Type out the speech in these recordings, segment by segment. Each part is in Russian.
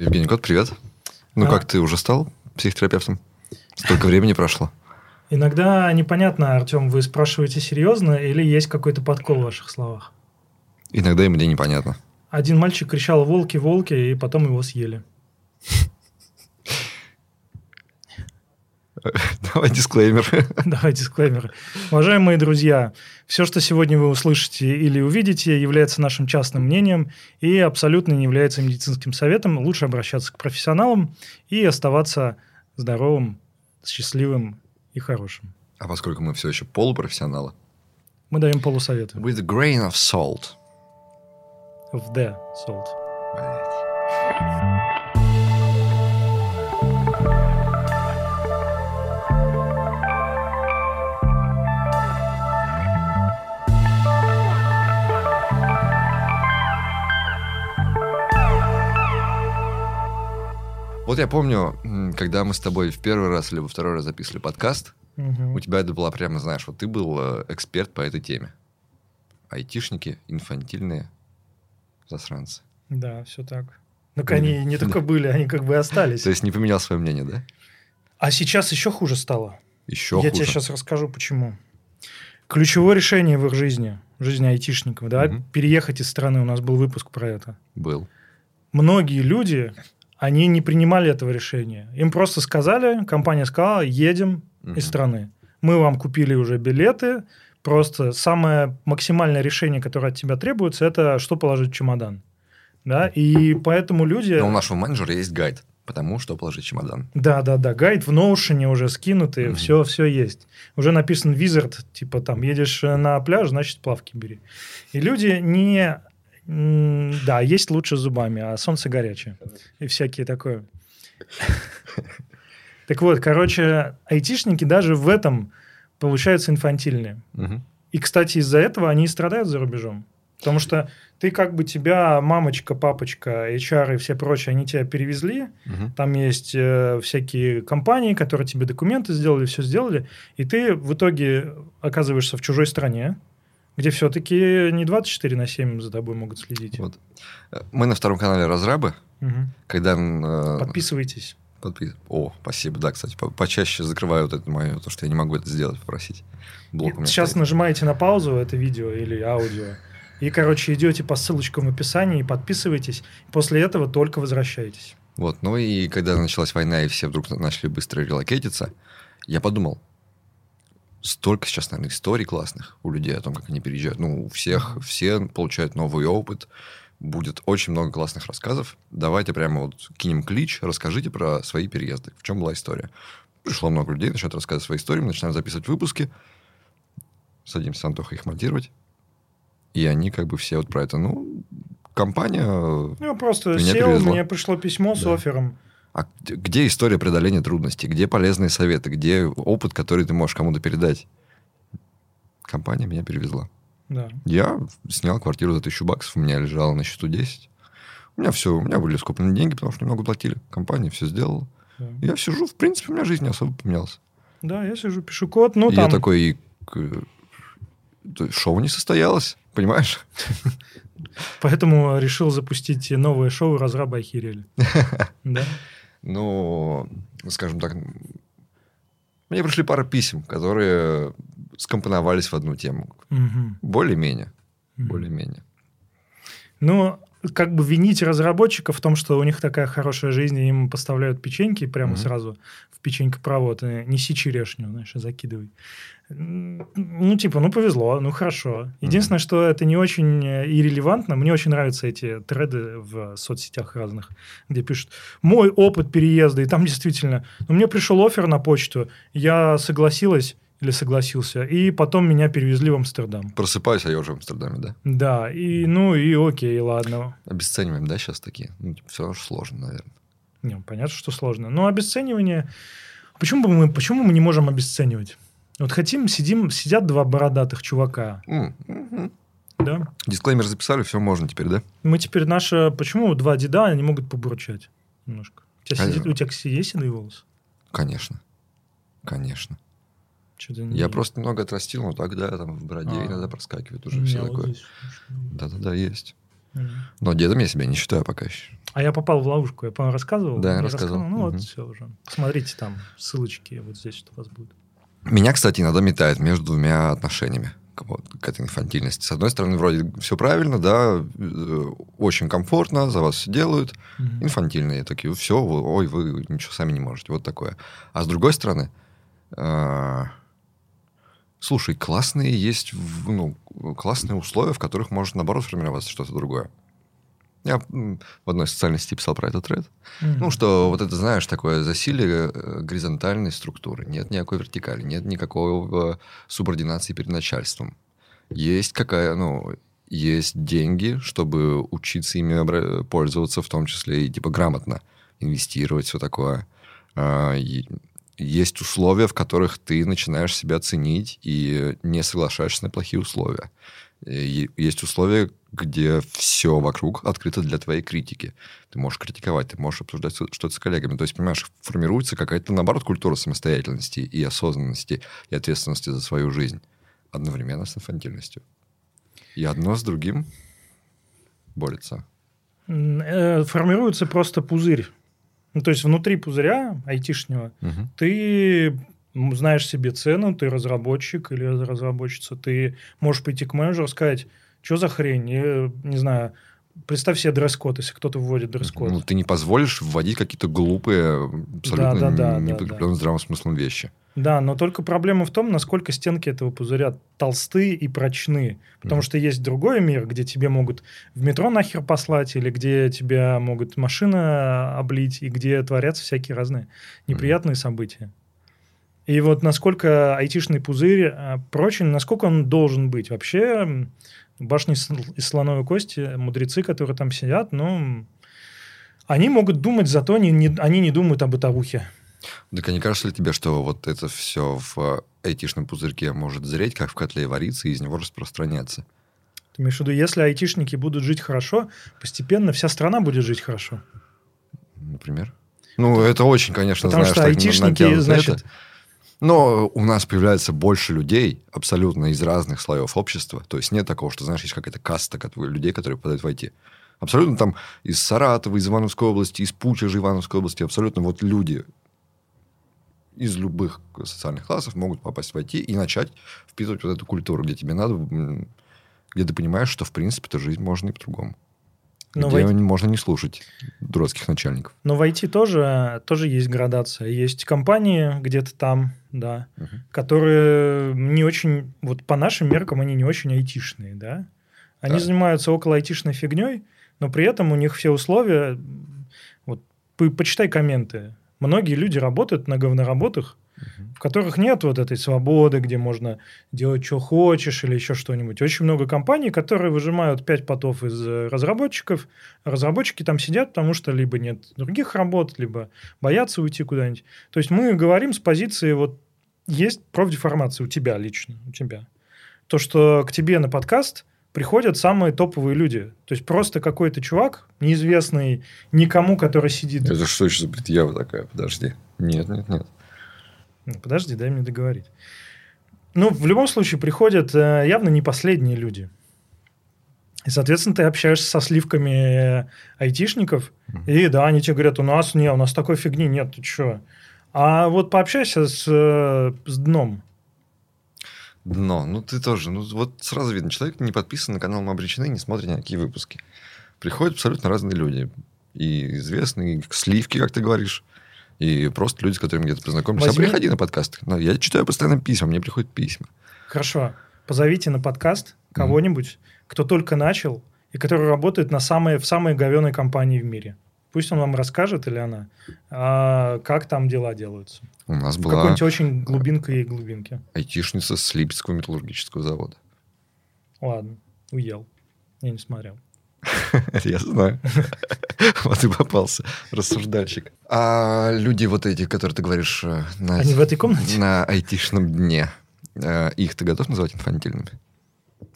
Евгений Кот, привет. Ну А. как, ты уже стал психотерапевтом? Столько времени прошло. Иногда непонятно, Артем, вы спрашиваете серьезно или есть какой-то подкол в ваших словах? Иногда и мне непонятно. Один мальчик кричал «волки, волки», и потом его съели. Давай дисклеймер. Давай дисклеймер. Уважаемые друзья, все, что сегодня вы услышите или увидите, является нашим частным мнением и абсолютно не является медицинским советом. Лучше обращаться к профессионалам и оставаться здоровым, счастливым и хорошим. А поскольку мы все еще полупрофессионалы. Мы даем полусоветы. With a grain of salt. В D. Salt. Блядь. Вот я помню, когда мы с тобой в первый раз или во второй раз записывали подкаст, Мгм. у тебя это была прямо, знаешь, вот ты был э, эксперт по этой теме. Айтишники, инфантильные засранцы. Да, все так. Так они не только были, они как бы остались. То есть не поменял свое мнение, да? А сейчас еще хуже стало. Еще Я хуже. тебе сейчас расскажу, почему. Ключевое решение в их жизни, в жизни айтишников, да, Мгм. переехать из страны, у нас был выпуск про это. Был. Многие люди, они не принимали этого решения. Им просто сказали, компания сказала, едем Мгм. из страны. Мы вам купили уже билеты, просто самое максимальное решение, которое от тебя требуется, это что положить в чемодан. Да, и поэтому люди... Но у нашего менеджера есть гайд, потому что положить чемодан. Да, да, да. Гайд в Notion уже скинутый, Мгм. все, все есть. Уже написан визард, типа там едешь на пляж, значит плавки бери. И люди не, да, есть лучше зубами, а солнце горячее и всякие такое. Так вот, короче, айтишники даже в этом получаются инфантильные. И, кстати, из-за этого они и страдают за рубежом. Потому что ты как бы тебя, мамочка, папочка, HR и все прочие, они тебя перевезли, Мгм. там есть э, всякие компании, которые тебе документы сделали, все сделали, и ты в итоге оказываешься в чужой стране, где все-таки не 24 на 7 за тобой могут следить. Вот. Мы на втором канале Разрабы, Мгм. когда... э, Подписывайтесь. подпис- О, спасибо, да, кстати, по- почаще закрываю вот это мое, то, что я не могу это сделать, попросить. Блок Сейчас стоит. нажимаете на паузу это видео или аудио, и, короче, идете по ссылочкам в описании, подписывайтесь, после этого только возвращаетесь. Вот, ну и когда началась война, и все вдруг начали быстро релокетиться, я подумал, столько сейчас, наверное, историй классных у людей о том, как они переезжают. Ну, у всех, все получают новый опыт, будет очень много классных рассказов. Давайте прямо вот кинем клич, расскажите про свои переезды. В чем была история? Пришло много людей, начинают рассказывать свои истории, мы начинаем записывать выпуски, садимся с Антохой их монтировать, и они как бы все вот про это, ну, компания Ну, просто Меня сел, перевезло. мне пришло письмо с Да. оффером. А где- история преодоления трудностей? Где полезные советы? Где опыт, который ты можешь кому-то передать? Компания меня перевезла. Да. Я снял квартиру за тысячу баксов, у меня лежало на счету 10. У меня все, у меня были скоплены деньги, потому что немного платили. Компания все сделала. Да. Я сижу, в принципе, у меня жизнь не особо поменялась. Да, я сижу, пишу код, ну и там... я такой, шоу не состоялось, понимаешь? Поэтому решил запустить новое шоу «Разрабы охерели». Да? Ну, скажем так, мне пришли пара писем, которые скомпоновались в одну тему. Мгм. Более-менее. Мгм. Более-менее. Ну, как бы винить разработчиков в том, что у них такая хорошая жизнь, и им поставляют печеньки прямо Мгм. сразу в печенькопровод. Неси черешню, знаешь, и закидывай. Ну, типа, ну, повезло, ну, хорошо. Единственное, что это не очень э, и релевантно. Мне очень нравятся эти треды в соцсетях разных, где пишут «Мой опыт переезда». И там действительно, ну, мне пришел офер на почту, я согласилась или согласился, и потом меня перевезли в Амстердам. Просыпаюсь, а я уже в Амстердаме, да? Да, и ну и окей, ладно. Обесцениваем, да, сейчас такие? Ну, все равно ж сложно, наверное. Не, понятно, что сложно. Но обесценивание... Почему, бы мы, почему мы не можем обесценивать? Вот хотим, сидим, сидят два бородатых чувака, мгм. да? Дисклеймер записали, все можно теперь, да? Мы теперь наши... Почему два деда, они могут побурчать немножко? У тебя, сидит- у тебя есть седые волосы? Конечно. Конечно. Что-то Я не- просто немного отрастил, но тогда там в бороде А. иногда проскакивает уже все вот такое. здесь, Да-да-да, есть. Но дедом я себя не считаю пока еще. А я попал в ловушку, я, по-моему, рассказывал? Да, Я рассказывал. Ну, Мгм. вот все уже. Посмотрите там ссылочки вот здесь, что у вас будет. Меня, кстати, иногда метает между двумя отношениями к, вот, к этой инфантильности. С одной стороны, вроде все правильно, да, э, очень комфортно, за вас все делают. Мгм. Инфантильные такие, все, ой, вы ничего сами не можете. Вот такое. А с другой стороны, э, слушай, классные есть, ну, классные условия, в которых может, наоборот, формироваться что-то другое. Я в одной социальной сети писал про этот тред. Мгм. Ну, что вот это, знаешь, такое засилие э, горизонтальной структуры. Нет никакой вертикали, нет никакого субординации перед начальством. Есть какая, ну, есть деньги, чтобы учиться ими пользоваться, в том числе и типа грамотно инвестировать, все такое. А, Есть условия, в которых ты начинаешь себя ценить и не соглашаешься на плохие условия. Есть условия, где все вокруг открыто для твоей критики. Ты можешь критиковать, ты можешь обсуждать что- что-то с коллегами. То есть, понимаешь, формируется какая-то, наоборот, культура самостоятельности и осознанности, и ответственности за свою жизнь. Одновременно с инфантильностью. И одно с другим борется. Э, Формируется просто пузырь. Ну, то есть внутри пузыря айтишнего Мгм. ты знаешь себе цену, ты разработчик или разработчица, ты можешь прийти к менеджеру и сказать, что за хрень, И, не знаю, представь себе дресс-код, если кто-то вводит дресс-код. Ну, ты не позволишь вводить какие-то глупые, абсолютно Да, да, да, не да, подкрепленные здравым смыслом вещи. Да, но только проблема в том, насколько стенки этого пузыря толсты и прочны. Потому Мгм. что есть другой мир, где тебе могут в метро нахер послать, или где тебя могут машина облить, и где творятся всякие разные неприятные события. И вот насколько айтишный пузырь а, прочен, насколько он должен быть. Вообще, башни из слоновой кости, мудрецы, которые там сидят, ну, они могут думать, зато не, не- они не думают об бытовухе. Так а не кажется ли тебе, что вот это все в айтишном пузырьке может зреть, как в котле вариться, и из него распространяться? Ты имеешь в виду, если айтишники будут жить хорошо, постепенно вся страна будет жить хорошо. Например? Ну, это очень, конечно, Потому знаешь, что так айтишники, натянуто значит, это. Но у нас появляется больше людей абсолютно из разных слоев общества. То есть нет такого, что, знаешь, есть какая-то каста людей, которые подают войти. Абсолютно там из Саратова, из Ивановской области, из Пучежа Ивановской области, абсолютно вот люди из любых социальных классов могут попасть в IT и начать впитывать вот эту культуру, где тебе надо, где ты понимаешь, что, в принципе-то, жизнь можно и по-другому. Но где в, можно не слушать дурацких начальников. но в IT тоже, тоже есть градация. Есть компании где-то там, да, Мгм. которые не очень, вот по нашим меркам, они не очень айтишные, да. Они Да. занимаются около айтишной фигней, но при этом у них все условия... Вот, по- почитай комменты. Многие люди работают на говноработах, в которых нет вот этой свободы, где можно делать, что хочешь, или еще что-нибудь. Очень много компаний, которые выжимают 5 потов из э, разработчиков. а Разработчики там сидят, потому что либо нет других работ, либо боятся уйти куда-нибудь. То есть мы говорим с позиции, вот есть профдеформация у тебя лично, у тебя. То, что к тебе на подкаст приходят самые топовые люди. То есть просто какой-то чувак, неизвестный никому, который сидит... Это что еще за предъява такая? Подожди. Нет, нет, нет. Ну, Подожди, дай мне договорить. Ну, в любом случае, приходят э, явно не последние люди. И, соответственно, ты общаешься со сливками э, айтишников, и да, они тебе говорят, у нас не, у нас такой фигни нет, ты что? А вот пообщайся с, э, с дном. Дно. Ну, ты тоже. Ну, вот сразу видно, человек не подписан на канал «Мы обречены», не смотрит никакие выпуски. Приходят абсолютно разные люди. И известные, и сливки, как ты говоришь, и просто люди, с которыми где-то познакомились. Возьми- А приходи на подкаст. Ну, Я читаю постоянно письма, мне приходят письма. Хорошо, позовите на подкаст кого-нибудь, кто только начал, и который работает на самой, в самой говеной компании в мире. Пусть он вам расскажет, или она, а, как там дела делаются. У нас В была какой-нибудь очень глубинка и глубинке. айтишница с Липецкого металлургического завода. Ладно, уел. Я не смотрел. Я знаю. Вот и попался рассуждальщик. А люди вот эти, которые ты говоришь э, на, Они в этой комнате? на айтишном дне, э, их ты готов называть инфантильными?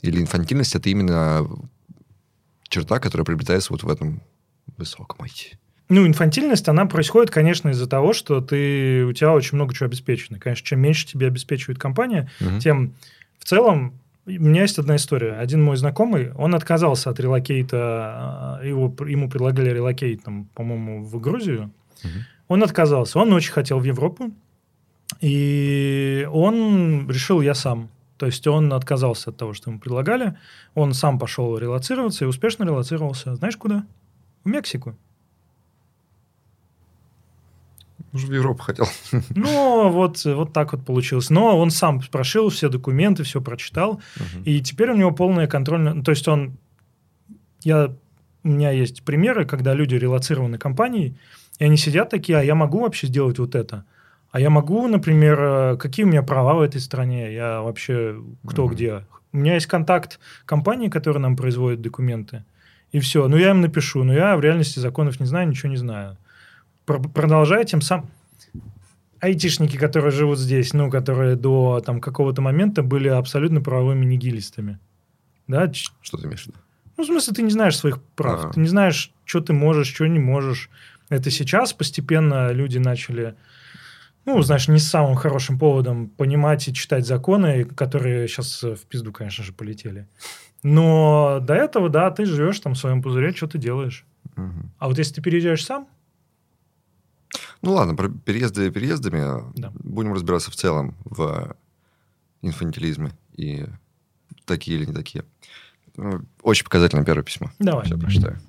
Или инфантильность это именно черта, которая приобретается вот в этом высоком IT? Ну, инфантильность, она происходит, конечно, из-за того, что ты, у тебя очень много чего обеспечено. Конечно, чем меньше тебе обеспечивает компания, Мгм. тем в целом у меня есть одна история. Один мой знакомый, он отказался от релокейта, э, его, ему предлагали relocate, там, по-моему, в Грузию. Угу. Он отказался. Он очень хотел в Европу. И он решил я сам. То есть он отказался от того, что ему предлагали. Он сам пошел релацироваться и успешно релацировался. Знаешь куда? В Мексику. Уже в Европу хотел. Ну, вот, вот так вот получилось. Но он сам прошил все документы, все прочитал. Угу. И теперь у него полная контрольная... То есть он... Я... У меня есть примеры, когда люди релацированы компанией, и они сидят такие, а я могу вообще сделать вот это? А я могу, например, э, какие у меня права в этой стране? Я вообще кто угу. где? У меня есть контакт компании, которая нам производит документы. И все. Ну, я им напишу. Но я в реальности законов не знаю, ничего не знаю продолжая тем самым... Айтишники, которые живут здесь, ну, которые до там, какого-то момента были абсолютно правовыми нигилистами. Да? Что ты имеешь в виду? Ну, в смысле, ты не знаешь своих прав. А-а-а. Ты не знаешь, что ты можешь, что не можешь. Это сейчас постепенно люди начали, ну, знаешь, не с самым хорошим поводом понимать и читать законы, которые сейчас в пизду, конечно же, полетели. Но до этого, да, ты живешь там в своем пузыре, что ты делаешь. Угу. А вот если ты переезжаешь сам, ну ладно, про переезды переездами. Да. Будем разбираться в целом в инфантилизме и такие или не такие. Ну, очень показательное первое письмо. Давай. Все прочитаю.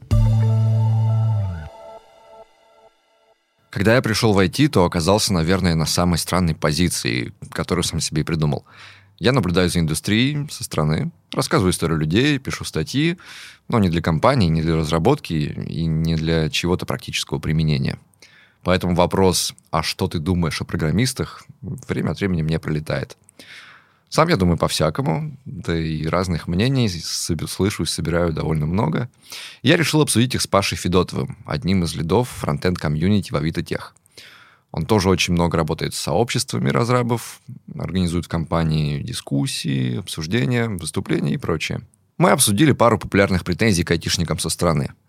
Когда я пришел в IT, то оказался, наверное, на самой странной позиции, которую сам себе придумал. Я наблюдаю за индустрией со стороны, рассказываю историю людей, пишу статьи, но не для компании, не для разработки и не для чего-то практического применения. Поэтому вопрос, а что ты думаешь о программистах, время от времени мне прилетает. Сам я думаю по-всякому, да и разных мнений слышу и собираю довольно много. Я решил обсудить их с Пашей Федотовым, одним из лидов фронтенд комьюнити в Авито Тех. Он тоже очень много работает с сообществами разрабов, организует в компании дискуссии, обсуждения, выступления и прочее. Мы обсудили пару популярных претензий к айтишникам со стороны –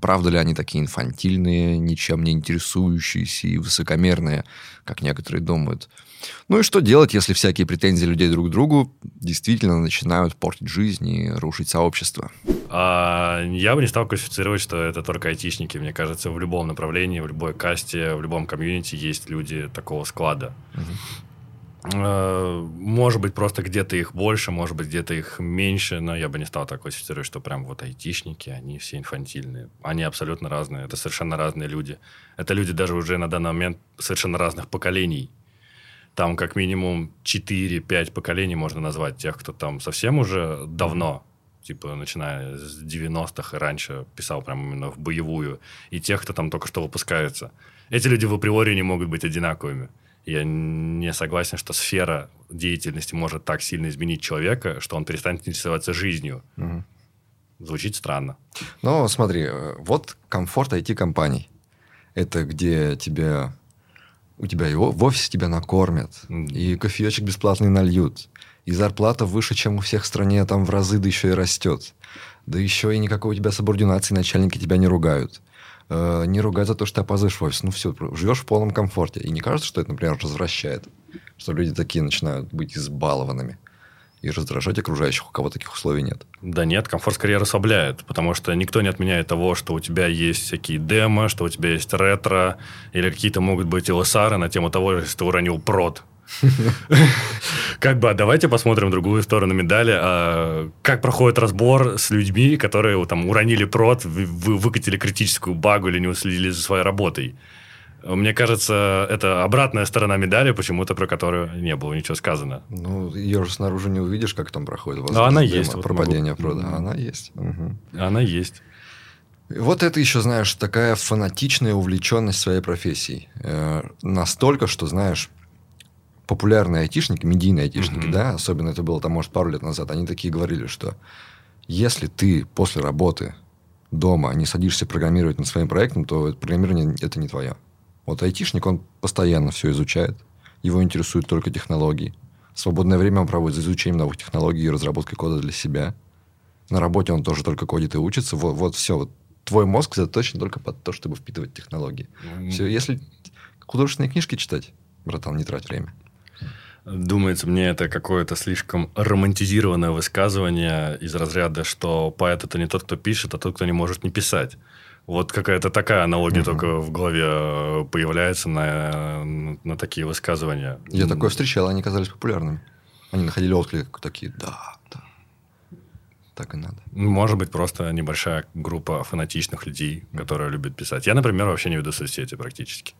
Правда ли они такие инфантильные, ничем не интересующиеся и высокомерные, как некоторые думают? Ну и что делать, если всякие претензии людей друг к другу действительно начинают портить жизнь и рушить сообщество? А, я бы не стал классифицировать, что это только айтишники. Мне кажется, в любом направлении, в любой касте, в любом комьюнити есть люди такого склада. Угу. Э, может быть, просто где-то их больше, может быть, где-то их меньше, но я бы не стал так классифицировать, что прям вот айтишники, они все инфантильные. Они абсолютно разные, это совершенно разные люди. Это люди даже уже на данный момент совершенно разных поколений. Там как минимум 4-5 поколений можно назвать тех, кто там совсем уже давно, типа начиная с 90-х и раньше писал прям именно в боевую, и тех, кто там только что выпускается. Эти люди в априори не могут быть одинаковыми. Я не согласен, что сфера деятельности может так сильно изменить человека, что он перестанет интересоваться жизнью. Угу. Звучит странно. Ну, смотри, э, вот комфорт IT-компаний. Это где тебе у тебя и в офисе тебя накормят, mm. и кофеечек бесплатный нальют, и зарплата выше, чем у всех в стране, там в разы, да еще и растет. Да еще и никакой у тебя субординации, начальники тебя не ругают. Э, не ругать за то, что ты опаздываешь в офис. Ну, все, живешь в полном комфорте. И не кажется, что это, например, развращает? Что люди такие начинают быть избалованными и раздражать окружающих, у кого таких условий нет. Да нет, комфорт скорее расслабляет, потому что никто не отменяет того, что у тебя есть всякие демо, что у тебя есть ретро, или какие-то могут быть LSR на тему того, что ты уронил прод. Как бы, а давайте посмотрим другую сторону медали. А как проходит разбор с людьми, которые там уронили прод, вы выкатили критическую багу или не уследили за своей работой? Мне кажется, это обратная сторона медали, почему-то про которую не было ничего сказано. Ну, ее же снаружи не увидишь, как там проходит. Но она есть. Вот пропадение могу... прода. Она есть. Угу. Она есть. Вот это еще, знаешь, такая фанатичная увлеченность своей профессией. Э, настолько, что, знаешь, популярные айтишники, медийные айтишники, mm-hmm. да, особенно это было там, может, пару лет назад, они такие говорили, что если ты после работы дома не садишься программировать над своим проектом, то программирование это не твое. Вот айтишник, он постоянно все изучает, его интересуют только технологии. Свободное время он проводит за изучением новых технологий и разработкой кода для себя. На работе он тоже только кодит и учится. Вот, вот все. Вот твой мозг заточен только под то, чтобы впитывать технологии. Mm-hmm. Все, если художественные книжки читать, братан, не трать время. Думается, мне это какое-то слишком романтизированное высказывание из разряда, что поэт это не тот, кто пишет, а тот, кто не может не писать. Вот какая-то такая аналогия угу. только в голове э, появляется на, на такие высказывания. Я такое встречал, они казались популярными. Они находили отклик такие, да, да. Так и надо. Может быть, просто небольшая группа фанатичных людей, которые любят писать. Я, например, вообще не веду соцсети практически.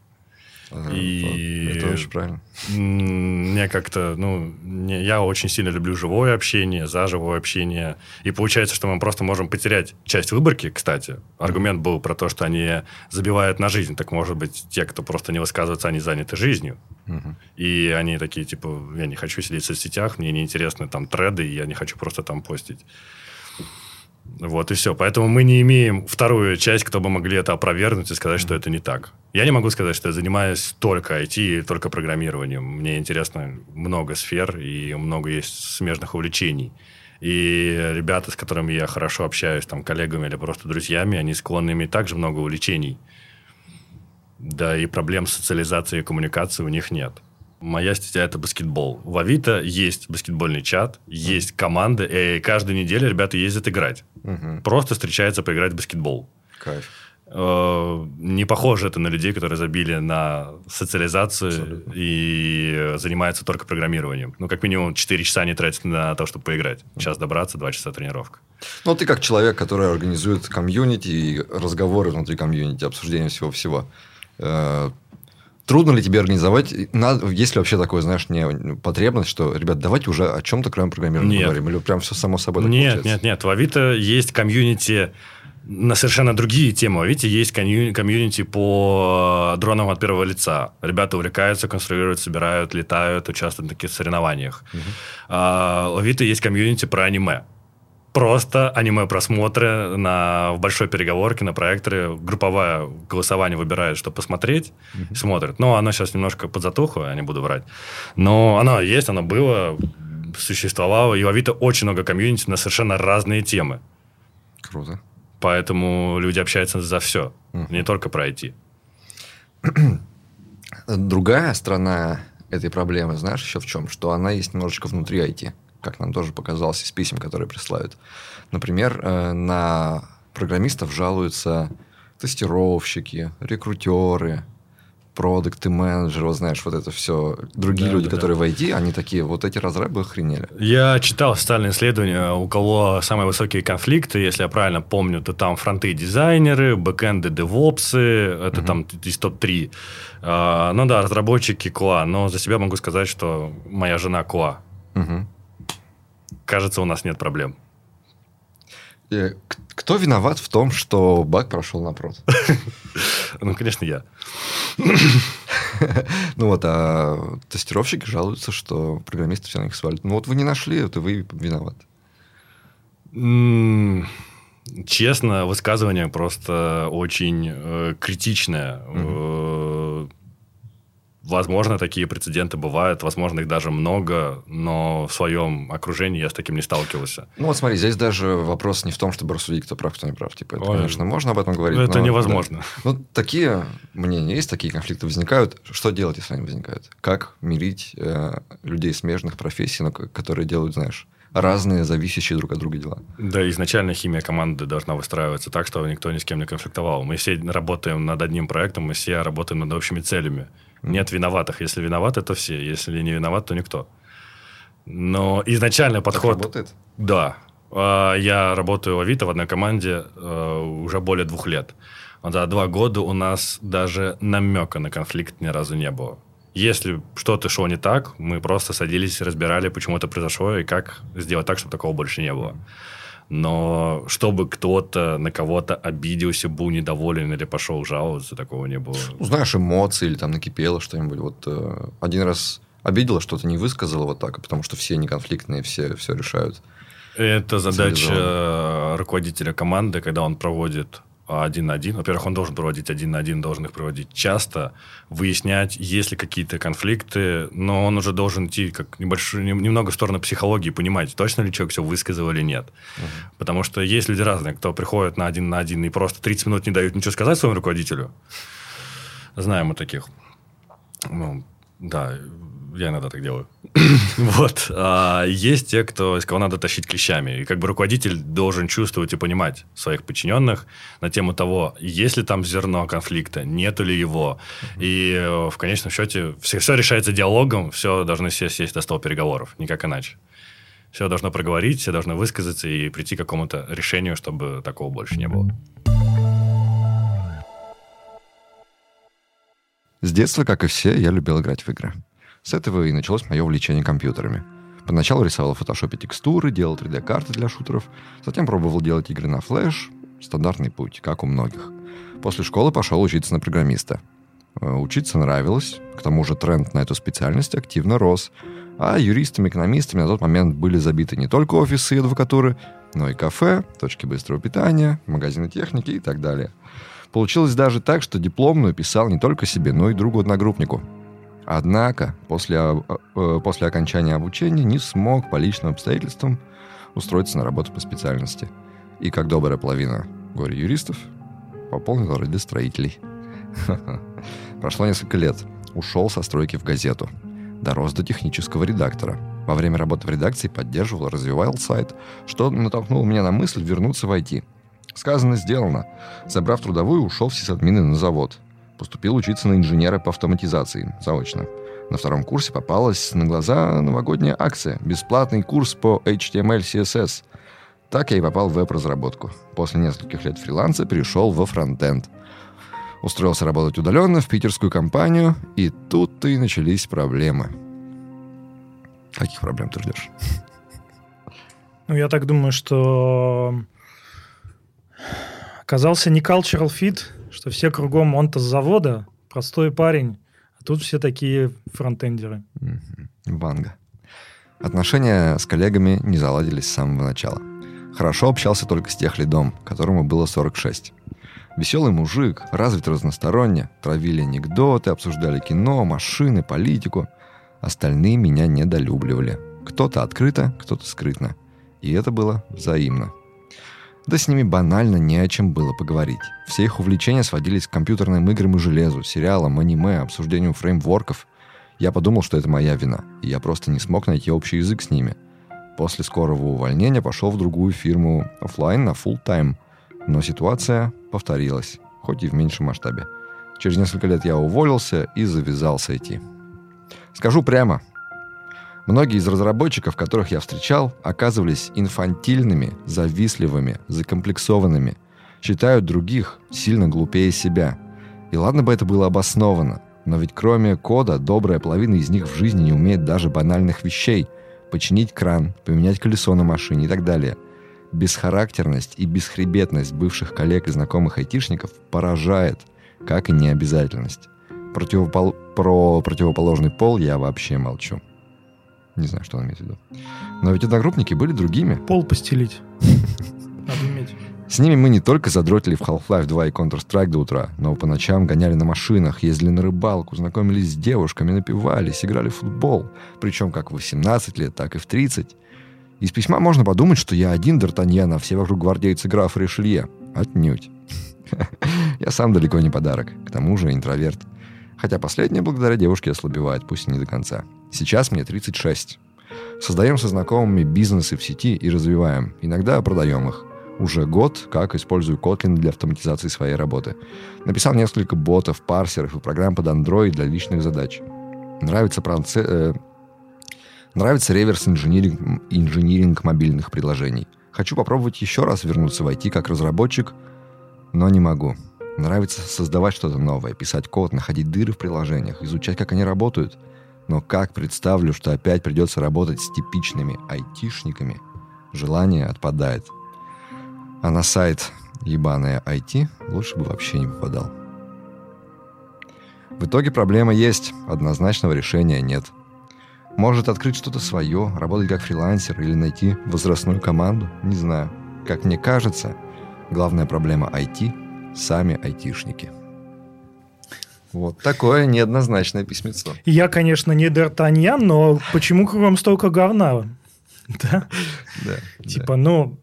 И это очень правильно. Мне как-то, ну, не, я очень сильно люблю живое общение, за живое общение. И получается, что мы просто можем потерять часть выборки, кстати. Аргумент был про то, что они забивают на жизнь. Так может быть, те, кто просто не высказывается, они заняты жизнью. Угу. И они такие, типа, я не хочу сидеть в соцсетях, мне неинтересны там треды, и я не хочу просто там постить. Вот и все. Поэтому мы не имеем вторую часть, кто бы могли это опровергнуть и сказать, что это не так. Я не могу сказать, что я занимаюсь только IT и только программированием. Мне интересно много сфер и много есть смежных увлечений. И ребята, с которыми я хорошо общаюсь, там, коллегами или просто друзьями, они склонны иметь также много увлечений. Да, и проблем с социализацией и коммуникацией у них нет. Моя стезя – это баскетбол. В Авито есть баскетбольный чат, есть команды, и каждую неделю ребята ездят играть. Угу. Просто встречаются поиграть в баскетбол. Кайф. Э, не похоже это на людей, которые забили на социализацию Абсолютно. и занимаются только программированием. Ну, как минимум, 4 часа они тратят на то, чтобы поиграть. Час добраться, 2 часа тренировка. Ну, ты как человек, который организует комьюнити и разговоры внутри комьюнити, обсуждение всего-всего. Э, Трудно ли тебе организовать? Надо, есть ли вообще такое, знаешь, не потребность, что, ребят, давайте уже о чем-то, кроме программирования, нет. говорим? Или прям все само собой Нет, получается? нет, нет. В Авито есть комьюнити на совершенно другие темы. Видите, есть комьюнити по дронам от первого лица. Ребята увлекаются, конструируют, собирают, летают, участвуют в таких соревнованиях. Угу. А, у Авито есть комьюнити про аниме просто аниме-просмотры на, в большой переговорке на проекторе. Групповое голосование выбирает, что посмотреть, mm-hmm. смотрят. Но оно сейчас немножко подзатухло, я не буду врать. Но оно есть, оно было, существовало. И в Авито очень много комьюнити на совершенно разные темы. Круто. Поэтому люди общаются за все, mm-hmm. не только про IT. Другая сторона этой проблемы, знаешь, еще в чем? Что она есть немножечко внутри IT как нам тоже показалось из писем, которые присылают. Например, э, на программистов жалуются тестировщики, рекрутеры, продукты, менеджеры, вот знаешь, вот это все. Другие да, люди, да, которые да. в IT, они такие, вот эти разрабы охренели. Я читал социальные исследования, у кого самые высокие конфликты, если я правильно помню, то там фронты дизайнеры, бэкэнды девопсы, это угу. там из топ-3. А, ну да, разработчики QA, но за себя могу сказать, что моя жена QA. Угу кажется, у нас нет проблем. Э, кто виноват в том, что баг прошел на прод? Ну, конечно, я. Ну вот, а тестировщики жалуются, что программисты все на них свалят. Ну вот вы не нашли, это вы виноваты. Честно, высказывание просто очень э, критичное. Возможно, такие прецеденты бывают, возможно, их даже много, но в своем окружении я с таким не сталкивался. Ну вот смотри, здесь даже вопрос не в том, чтобы рассудить, кто прав, кто не прав. Типа, это, Ой, конечно, можно об этом говорить. Это но, невозможно. Да. Ну, такие мнения есть, такие конфликты возникают. Что делать, если они возникают? Как мирить э, людей смежных профессий, ну, которые делают, знаешь, разные, зависящие друг от друга дела. Да, изначально химия команды должна выстраиваться так, чтобы никто ни с кем не конфликтовал. Мы все работаем над одним проектом, мы все работаем над общими целями. Нет виноватых. Если виноваты, то все. Если не виноват, то никто. Но изначально подход... Так работает? Да. А, я работаю в Авито в одной команде э, уже более двух лет. За два года у нас даже намека на конфликт ни разу не было. Если что-то шло не так, мы просто садились, разбирали, почему это произошло и как сделать так, чтобы такого больше не было. Но чтобы кто-то на кого-то обиделся, был недоволен или пошел жаловаться, такого не было. Ну, знаешь, эмоции или там накипело что-нибудь. Вот э, один раз обидела, что-то не высказала вот так, потому что все неконфликтные, все все решают. Это задача руководителя команды, когда он проводит один на один. Во-первых, он должен проводить один на один, должен их проводить часто, выяснять, есть ли какие-то конфликты, но он уже должен идти как небольшой, немного в сторону психологии, понимать, точно ли человек все высказал или нет. Uh-huh. Потому что есть люди разные, кто приходит на один на один и просто 30 минут не дают ничего сказать своему руководителю. Знаем мы таких. Ну, да. Я иногда так делаю. вот. А есть те, кто, из кого надо тащить клещами. И как бы руководитель должен чувствовать и понимать своих подчиненных на тему того, есть ли там зерно конфликта, нету ли его. И э, в конечном счете все, все решается диалогом, все должны сесть, сесть до стола переговоров, никак иначе. Все должно проговорить, все должны высказаться и прийти к какому-то решению, чтобы такого больше не было. С детства, как и все, я любил играть в игры. С этого и началось мое увлечение компьютерами. Поначалу рисовал в фотошопе текстуры, делал 3D-карты для шутеров, затем пробовал делать игры на флеш. Стандартный путь, как у многих. После школы пошел учиться на программиста. Э, учиться нравилось, к тому же тренд на эту специальность активно рос, а юристами, экономистами на тот момент были забиты не только офисы и адвокатуры, но и кафе, точки быстрого питания, магазины техники и так далее. Получилось даже так, что дипломную писал не только себе, но и другу-одногруппнику – Однако после, э, после окончания обучения не смог по личным обстоятельствам устроиться на работу по специальности. И как добрая половина горе-юристов пополнил ряды строителей. Прошло несколько лет. Ушел со стройки в газету. Дорос до технического редактора. Во время работы в редакции поддерживал, развивал сайт, что натолкнуло меня на мысль вернуться в IT. Сказано, сделано. Забрав трудовую, ушел в сисадмины на завод поступил учиться на инженера по автоматизации, заочно. На втором курсе попалась на глаза новогодняя акция, бесплатный курс по HTML, CSS. Так я и попал в веб-разработку. После нескольких лет фриланса перешел во фронтенд. Устроился работать удаленно в питерскую компанию, и тут-то и начались проблемы. Каких проблем ты ждешь? Ну, я так думаю, что оказался не cultural fit, что все кругом он-то с завода, простой парень, а тут все такие фронтендеры. Ванга. Отношения с коллегами не заладились с самого начала. Хорошо общался только с тех лидом, которому было 46. Веселый мужик, развит разносторонне, травили анекдоты, обсуждали кино, машины, политику. Остальные меня недолюбливали. Кто-то открыто, кто-то скрытно. И это было взаимно. Да с ними банально не о чем было поговорить. Все их увлечения сводились к компьютерным играм и железу, сериалам, аниме, обсуждению фреймворков. Я подумал, что это моя вина, и я просто не смог найти общий язык с ними. После скорого увольнения пошел в другую фирму офлайн на full тайм но ситуация повторилась, хоть и в меньшем масштабе. Через несколько лет я уволился и завязался идти. Скажу прямо, Многие из разработчиков, которых я встречал, оказывались инфантильными, завистливыми, закомплексованными, считают других сильно глупее себя. И ладно бы это было обосновано, но ведь кроме кода добрая половина из них в жизни не умеет даже банальных вещей – починить кран, поменять колесо на машине и так далее. Бесхарактерность и бесхребетность бывших коллег и знакомых айтишников поражает, как и необязательность. Противопол... Про противоположный пол я вообще молчу. Не знаю, что он имеет в виду. Но ведь одногруппники были другими. Пол постелить. Надо иметь. С ними мы не только задротили в Half-Life 2 и Counter-Strike до утра, но по ночам гоняли на машинах, ездили на рыбалку, знакомились с девушками, напивались, играли в футбол. Причем как в 18 лет, так и в 30. Из письма можно подумать, что я один Д'Артаньян, а все вокруг гвардейцы графа Ришелье. Отнюдь. Я сам далеко не подарок. К тому же интроверт. Хотя последнее благодаря девушке ослабевает, пусть и не до конца. Сейчас мне 36. Создаем со знакомыми бизнесы в сети и развиваем. Иногда продаем их. Уже год, как использую Kotlin для автоматизации своей работы. Написал несколько ботов, парсеров и программ под Android для личных задач. Нравится, проце... э... Нравится реверс-инжиниринг инжиниринг мобильных приложений. Хочу попробовать еще раз вернуться в IT как разработчик, но не могу. Нравится создавать что-то новое, писать код, находить дыры в приложениях, изучать, как они работают. Но как представлю, что опять придется работать с типичными айтишниками, желание отпадает. А на сайт ебаное IT лучше бы вообще не попадал. В итоге проблема есть, однозначного решения нет. Может открыть что-то свое, работать как фрилансер или найти возрастную команду, не знаю. Как мне кажется, главная проблема IT сами айтишники. Вот такое неоднозначное письмецо. Я, конечно, не Д'Артаньян, но почему кругом столько говна? Да? Да. Типа, ну,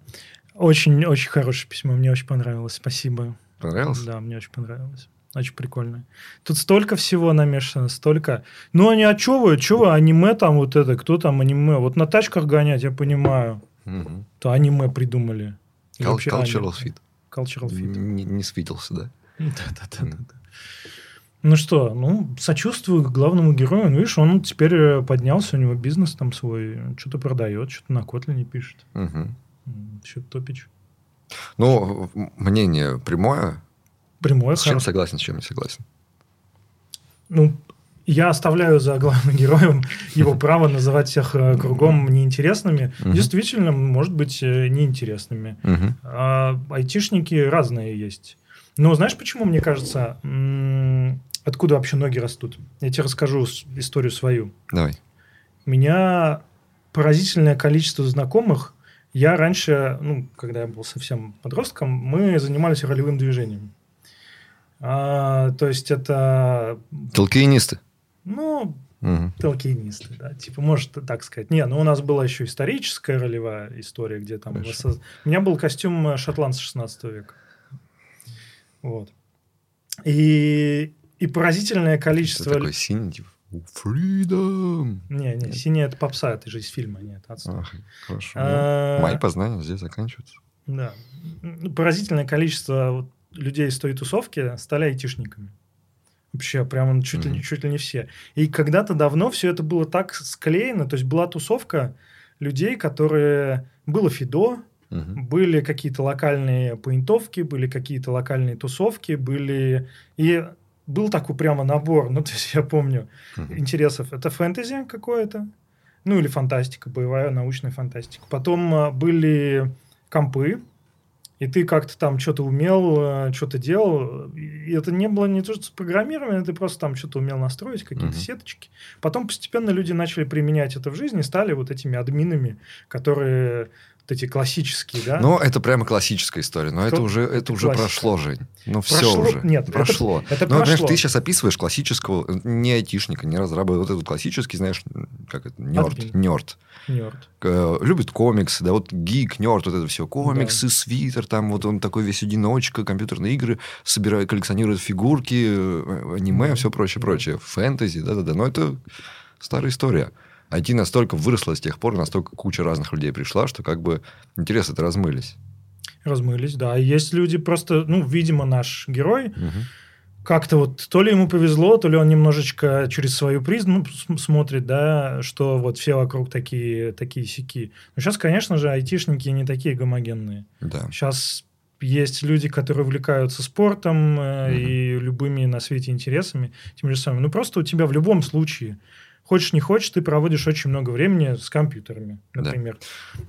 очень-очень хорошее письмо, мне очень понравилось, спасибо. Понравилось? Да, мне очень понравилось. Очень прикольная. Тут столько всего намешано, столько... Ну, они, а что вы, что вы, аниме там вот это, кто там аниме? Вот на тачках гонять, я понимаю. То аниме придумали. Вообще Cultural аниме. fit. Cultural fit. Не, не свитился, да? Да-да-да. Ну что, ну, сочувствую главному герою. Ну, видишь, он теперь э, поднялся, у него бизнес там свой, что-то продает, что-то на Котлине пишет. Мгм. Что-то топич. Ну, мнение прямое. Прямое, С чем хорошо. согласен, с чем не согласен. Ну, я оставляю за главным героем его право называть всех э, кругом неинтересными. Мгм. Действительно, может быть, э, неинтересными. Мгм. А айтишники разные есть. Но знаешь, почему, мне кажется, откуда вообще ноги растут? Я тебе расскажу историю свою. Давай. У меня поразительное количество знакомых. Я раньше, ну, когда я был совсем подростком, мы занимались ролевым движением. А, то есть это, Толкинисты. ну, Мгм. толкинисты, да, типа, может так сказать. Не, ну у нас была еще историческая ролевая история, где там... Воссоз- У меня был костюм шотландца 16 века. Вот. И, и поразительное Это количество... такой синий, типа, Freedom. Не, не, синяя это попса, это же из фильма, нет, отстой. Ах, хорошо. А, Мои познания здесь заканчиваются. Да. Ну, Поразительное количество вот людей из той тусовки стали айтишниками. Вообще, прямо чуть, ли, не- Мгм. чуть ли не все. И когда-то давно все это было так склеено, то есть была тусовка людей, которые... Было Фидо, Мгм. были какие-то локальные поинтовки, были какие-то локальные тусовки, были... И был такой прямо набор, ну, то есть я помню, Мгм. интересов. Это фэнтези какое-то, ну или фантастика, боевая научная фантастика. Потом а, были компы, и ты как-то там что-то умел, а, что-то делал. И это не было не то, что программирование, ты просто там что-то умел настроить, какие-то Мгм. сеточки. Потом постепенно люди начали применять это в жизни, стали вот этими админами, которые эти классические, да? Ну, это прямо классическая история. Но это Кто- уже, это это уже классика. прошло, Жень. Ну, все Прошло? уже. Нет, это- прошло. это ну, понимаешь, прошло. ты сейчас описываешь классического, не айтишника, не разраба, вот этот классический, знаешь, как это, нерд, нерд. Нерд. Любит комиксы, да, вот гик, нерд, вот это все, комиксы, свитер, там вот он такой весь одиночка, компьютерные игры, собирает, коллекционирует фигурки, э, аниме, Да. все прочее, Да. прочее, фэнтези, да-да-да, но это старая история. IT настолько выросло с тех пор, настолько куча разных людей пришла, что как бы интересы-то размылись. Размылись, да. Есть люди просто, ну, видимо, наш герой Мгм. как-то вот то ли ему повезло, то ли он немножечко через свою призму см- смотрит, да, что вот все вокруг такие, такие сики. Но сейчас, конечно же, айтишники не такие гомогенные. Да. Сейчас есть люди, которые увлекаются спортом э, Мгм. и любыми на свете интересами, тем же самым. Ну, просто у тебя в любом случае, хочешь не хочешь, ты проводишь очень много времени с компьютерами, Да. например.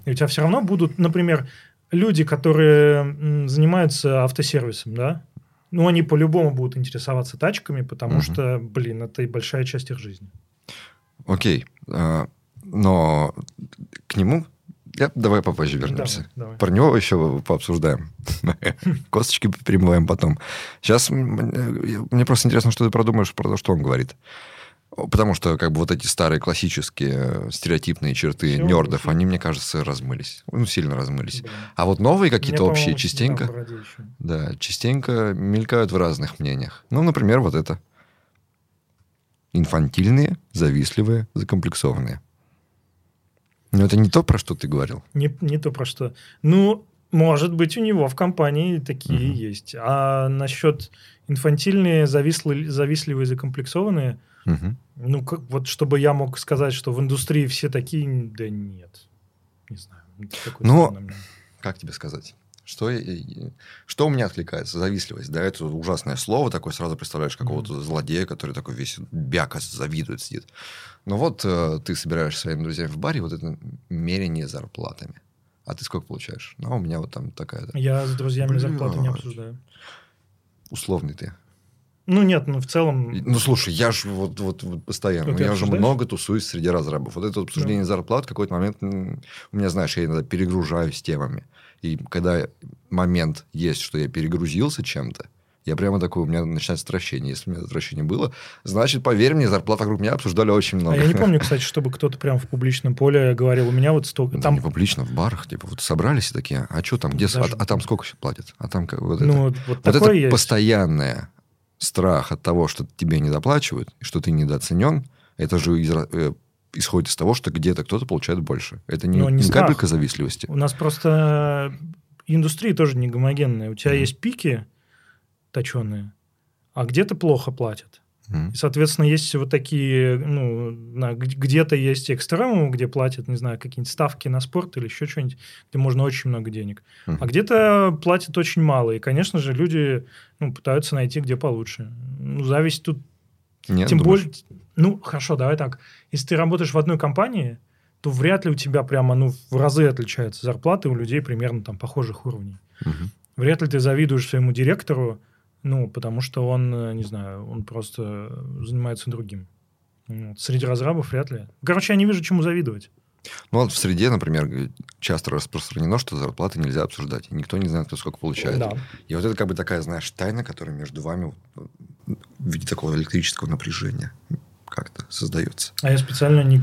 И у тебя все равно будут, например, люди, которые занимаются автосервисом, да, ну, они по-любому будут интересоваться тачками, потому Мгм. что, блин, это и большая часть их жизни. Окей. а, Но к нему я, давай попозже вернемся. Давай, давай. Про него еще пообсуждаем. Косточки перемываем потом. Сейчас мне просто интересно, что ты продумаешь про то, что он говорит. Потому что как бы вот эти старые классические э, стереотипные черты Всё, нердов, они, мне кажется, размылись. Ну, сильно размылись. Блин. А вот новые какие-то общие частенько, да, частенько мелькают в разных мнениях. Ну, например, вот это. Инфантильные, завистливые, закомплексованные. Но это не то, про что ты говорил. Не, не то про что. Ну, может быть, у него в компании такие Мгм. есть. А насчет инфантильные, завислые, завистливые, закомплексованные, Мгм. ну, как, вот чтобы я мог сказать, что в индустрии все такие, да нет. Не знаю. Ну, мнение. Как тебе сказать? Что, что у меня откликается? Завистливость. Да, это ужасное слово. Такое сразу представляешь какого-то злодея, который такой весь бяка завидует, сидит. Но вот э, ты собираешься своими друзьями в баре, вот это мерение зарплатами. А ты сколько получаешь? Ну, а у меня вот там такая-то. Я с друзьями Блядь. зарплату не обсуждаю. Условный ты. Ну, нет, ну, в целом... Ну, слушай, я же вот, вот, вот постоянно, ты я же обсуждаешь? много тусуюсь среди разрабов. Вот это обсуждение Ну. зарплат в какой-то момент, у меня, знаешь, я иногда перегружаюсь темами. И когда момент есть, что я перегрузился чем-то, я прямо такой, у меня начинается отвращение. Если у меня отвращение было, значит, поверь мне, зарплат вокруг меня обсуждали очень А много. я не помню, кстати, чтобы кто-то прям в публичном поле говорил, у меня вот столько... Да, Там, не публично, в барах, типа, вот собрались и такие, а что там, где, а, Даже- а там сколько платят? А там как, вот это. ну, вот Вот такое это есть. постоянное страх от того, что тебе не доплачивают, что ты недооценен, это же из, э, исходит из того, что где-то кто-то получает больше. Это не, Но не не страх. капелька завистливости. У нас просто индустрия тоже не гомогенная. У тебя Мгм. есть пики точеные, а где-то плохо платят. И, соответственно, есть вот такие, ну, где-то есть экстремумы, где платят, не знаю, какие-нибудь ставки на спорт или еще что-нибудь, где можно очень много денег. Мгм. А где-то платят очень мало. И, конечно же, люди ну, пытаются найти, где получше. Ну, зависть тут Нет, Тем думаешь? более, ну, хорошо, давай так. Если ты работаешь в одной компании, то вряд ли у тебя прямо, ну, в разы отличаются зарплаты у людей примерно там похожих уровней. Мгм. Вряд ли ты завидуешь своему директору, ну, потому что он, э, не знаю, он просто занимается другим. Вот Среди разрабов вряд ли. Короче, я не вижу, чему завидовать. Ну, вот в среде, например, г- часто распространено, что зарплаты нельзя обсуждать. И никто не знает, кто сколько получает. Да. И вот это как бы такая, знаешь, тайна, которая между вами в виде такого электрического напряжения как-то создается. А я специально не...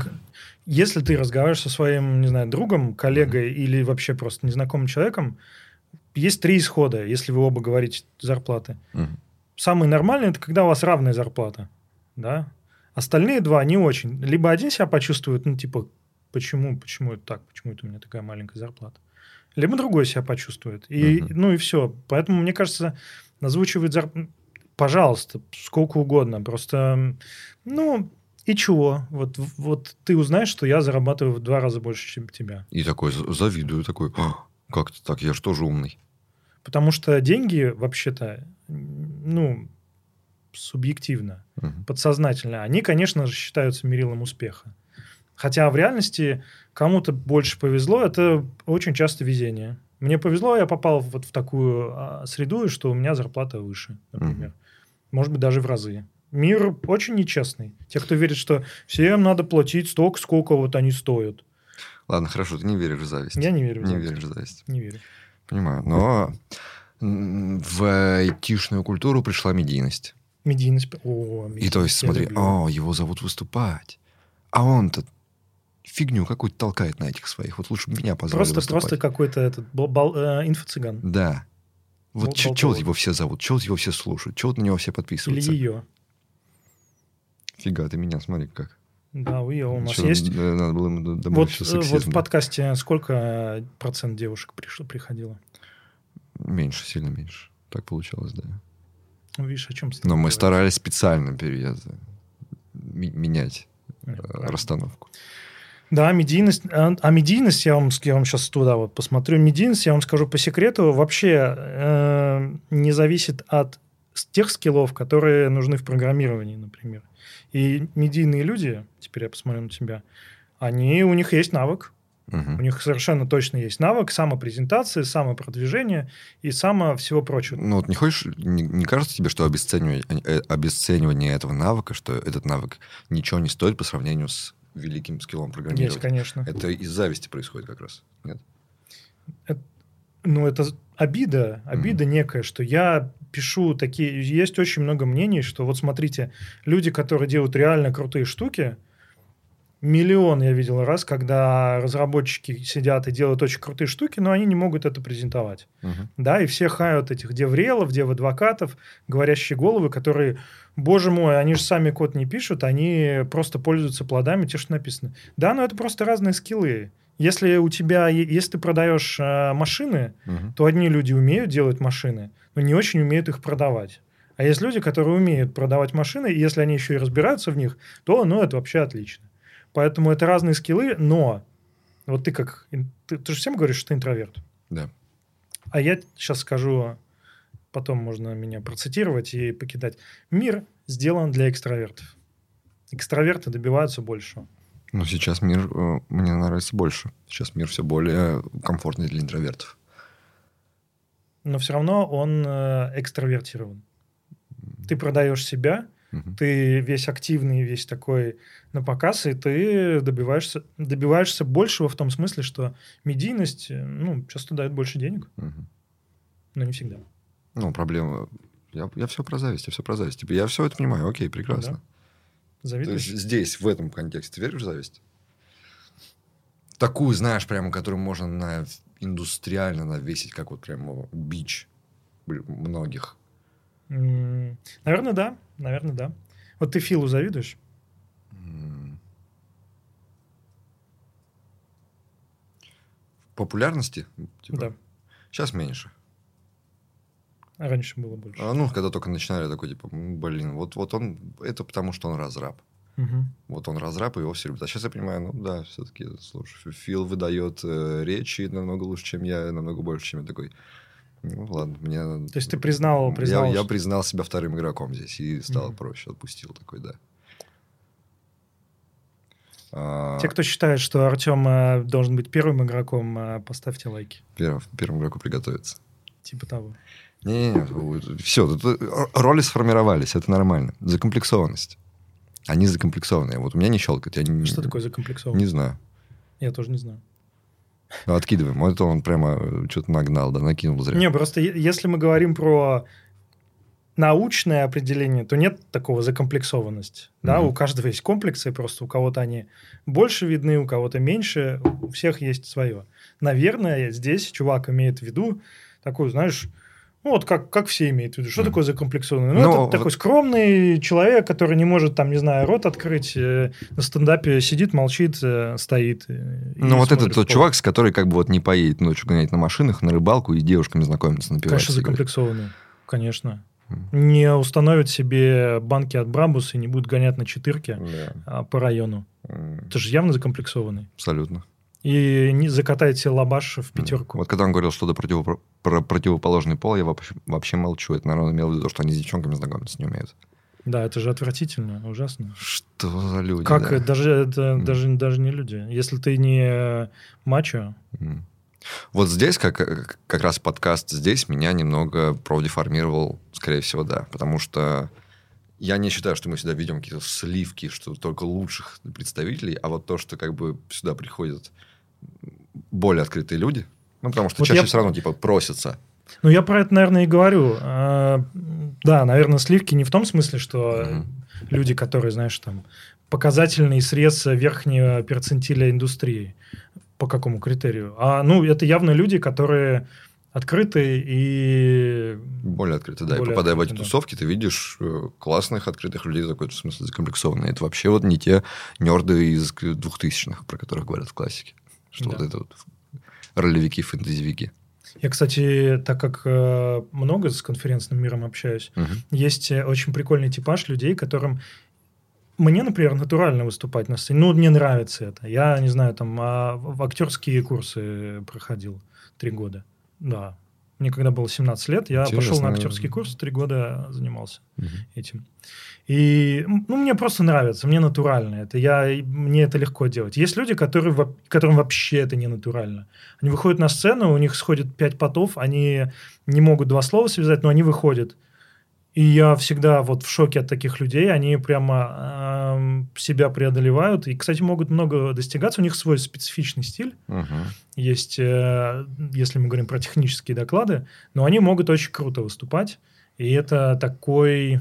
Если ты разговариваешь со своим, не знаю, другом, коллегой или вообще просто незнакомым человеком, есть три исхода, если вы оба говорите зарплаты. Мгм. Самый нормальный – это когда у вас равная зарплата, да? Остальные два не очень. Либо один себя почувствует, ну, типа, почему, почему это так, почему это у меня такая маленькая зарплата. Либо другой себя почувствует. И, Мгм. Ну и все. Поэтому, мне кажется, озвучивать зарплату, пожалуйста, сколько угодно. Просто, ну, и чего? Вот, вот ты узнаешь, что я зарабатываю в два раза больше, чем тебя. И такой завидую, такой, «А, как это так, я же тоже умный. Потому что деньги, вообще-то, ну, субъективно. Мгм. подсознательно, они, конечно же, считаются мерилом успеха. Хотя в реальности кому-то больше повезло, это очень часто везение. Мне повезло, я попал вот в такую а, среду, что у меня зарплата выше, например. Может быть, даже в разы. Мир очень нечестный. Те, кто верит, что всем надо платить столько, сколько вот они стоят. Ладно, хорошо, ты не веришь в зависть. Я не верю в Не зависть. веришь в зависть. Не верю. Понимаю. Но в айтишную культуру пришла медийность. Медийность. О, И медийность то есть, смотри, люблю. о, его зовут выступать. А он-то фигню какую-то толкает на этих своих. Вот лучше бы меня позвали Просто, выступать. просто какой-то этот бал- э, инфо-цыган. Да. Вот Бол- чего его все зовут? Чего его все слушают? Чего на него все Или подписываются? ее. Фига, ты меня смотри как. Да, у ее у нас Чё, есть. Надо было ему домой Вот, э, вот в подкасте сколько процент девушек пришло, приходило? Меньше, сильно меньше. Так получалось, да. Ну, видишь, о чем Но мы старались специально пере- это, ми- менять э, расстановку. Да, медийность. А, а медийность, я вам, я вам сейчас туда вот посмотрю. Медийность, я вам скажу по секрету, вообще э, не зависит от тех скиллов, которые нужны в программировании, например. И медийные люди, теперь я посмотрю на тебя, они, у них есть навык. У Мгм. них совершенно точно есть навык самопрезентации, самопродвижения и само всего прочего. Ну вот не хочешь, не, не кажется тебе, что обесценивание, э, обесценивание этого навыка, что этот навык ничего не стоит по сравнению с великим скиллом Есть, программирования? конечно. Это из зависти происходит как раз. Нет? ну, это обида, обида некая, что я пишу такие... Есть очень много мнений, что вот смотрите, люди, которые делают реально крутые штуки, миллион я видел раз, когда разработчики сидят и делают очень крутые штуки, но они не могут это презентовать. Мгм. Да, и все хают этих деврелов, дев-адвокатов, говорящие головы, которые, боже мой, они же сами код не пишут, они просто пользуются плодами, те, что написано. Да, но это просто разные скиллы. Если у тебя, если ты продаешь э, машины, Мгм. то одни люди умеют делать машины, но не очень умеют их продавать. А есть люди, которые умеют продавать машины, и если они еще и разбираются в них, то, ну, это вообще отлично. Поэтому это разные скиллы, но вот ты как... Ты, ты же всем говоришь, что ты интроверт. Да. А я сейчас скажу, потом можно меня процитировать и покидать. Мир сделан для экстравертов. Экстраверты добиваются большего. Но сейчас мир э, мне нравится больше. Сейчас мир все более комфортный для интровертов. Но все равно он э, экстравертирован. Ты продаешь себя, Мгм. ты весь активный, весь такой на показ, и ты добиваешься, добиваешься большего в том смысле, что медийность, э, ну, часто дает больше денег, Мгм. но не всегда. Ну, проблема... Я, я все про зависть, я все про зависть. Я все это понимаю, окей, прекрасно. То Завидуешь? есть здесь, в этом контексте, ты веришь в зависть? Такую, знаешь, прямо, которую можно на индустриально навесить, как вот прямо бич многих. М, Наверное, да. Наверное, да. Вот ты Филу завидуешь? Популярности? Типа, Да. Сейчас меньше. А раньше было больше. А, ну, когда только начинали, такой, типа, «М, блин, вот, вот он, это потому, что он разраб. Мгм. Вот он разраб, и его все любят. А сейчас я понимаю, ну да, все-таки, слушай, Фил выдает э, речи намного лучше, чем я, намного больше, чем я такой. Ну ладно, мне... То есть ты признал, признал я, я признал себя вторым игроком здесь и стало Мгм. проще, отпустил такой, да. А, Те, кто считает, что Артем э, должен быть первым игроком, э, поставьте лайки. первым, первому игроку приготовиться. Типа того. Не-не-не, все, тут э, роли сформировались, это нормально. Закомплексованность. Они закомплексованные. Вот у меня не щелкает. Я не, Что такое закомплексованно? Не знаю. Я тоже не знаю. Ну, откидываем. Вот это он прямо что-то нагнал, да, накинул зря. Не, просто если мы говорим про научное определение, то нет такого закомплексованности. Да, Мгм. у каждого есть комплексы, просто у кого-то они больше видны, у кого-то меньше, у всех есть свое. Наверное, здесь чувак имеет в виду такую, знаешь, ну вот как, как все имеют в виду. Что Мгм. такое закомплексованный? Ну, Ну, это вот- такой скромный человек, который не может, там, не знаю, рот открыть, э, на стендапе сидит, молчит, э, стоит. э, Ну, вот этот тот чувак, с который как бы вот не поедет ночью гонять на машинах, на рыбалку и с девушками знакомиться, напиваться. Конечно, закомплексованный. Конечно. Мгм. Не установит себе банки от Брабуса и не будет гонять на четырке Да. а, по району. М, Это же явно закомплексованный. Абсолютно. И не закатает себе лабаш в пятерку. Вот когда он говорил что-то противопро- про противоположный пол, я вообще, вообще молчу. Это, наверное, имел в виду, что они с девчонками знакомиться не умеют. Да, это же отвратительно, ужасно. Что за люди? как да? даже это Мгм. даже, даже не люди. Если ты не э, мачо, М. Вот здесь, как, как раз подкаст здесь меня немного профдеформировал, скорее всего, да. Потому что я не считаю, что мы сюда ведем какие-то сливки, что только лучших представителей, а вот то, что как бы сюда приходят более открытые люди, ну, потому что Вот чаще я- все равно, типа, просятся. Ну, я про это, наверное, и говорю. А, Да, наверное, сливки не в том смысле, что Мгм. люди, которые, знаешь, там, показательный срез верхнего перцентиля индустрии. По какому критерию? А, ну, это явно люди, которые открыты и... Более открытые, да. и Более попадая в эти да. тусовки, ты видишь э, классных, открытых людей, такой, в смысле, закомплексованные. Это вообще вот не те нерды из двухтысячных, про которых говорят в классике. Что Да. вот это вот ролевики, фэнтезивики. Я, кстати, так как э, много с конференцным миром общаюсь, Мгм. есть э, очень прикольный типаж людей, которым мне, например, натурально выступать на сцене. Ну, мне нравится это. Я, не знаю, там а, в актерские курсы проходил три года. Да. Мне когда было 17 лет, я пошел Интересно. на актерский курс, три года занимался Мгм. этим. И, ну, мне просто нравится, мне натурально это. Я, мне это легко делать. Есть люди, которые, которым вообще это не натурально. Они выходят на сцену, у них сходит пять потов, они не могут два слова связать, но они выходят. И я всегда вот в шоке от таких людей. Они прямо эм, себя преодолевают. И, кстати, могут много достигаться. У них свой специфичный стиль Мгм. есть, э, если мы говорим про технические доклады, но они могут очень круто выступать. И это такой...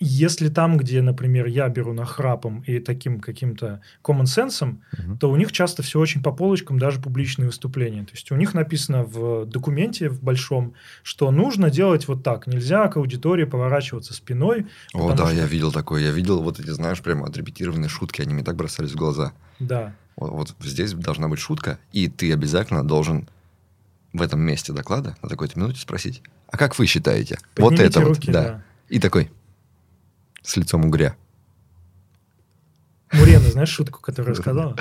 Если там, где, например, я беру нахрапом и таким каким-то common sense, Мгм. то у них часто все очень по полочкам, даже публичные выступления. То есть у них написано в документе, в большом, что нужно делать вот так. Нельзя к аудитории поворачиваться спиной. О, да, что- я видел такое. Я видел вот эти, знаешь, прямо отрепетированные шутки. Они мне так бросались в глаза. Да. Вот, вот здесь должна быть шутка, и ты обязательно должен в этом месте доклада на такой-то минуте спросить, а как вы считаете? вот Поднимите это руки, вот, да. И такой, с лицом угря. Мурена, знаешь шутку, которую сказала?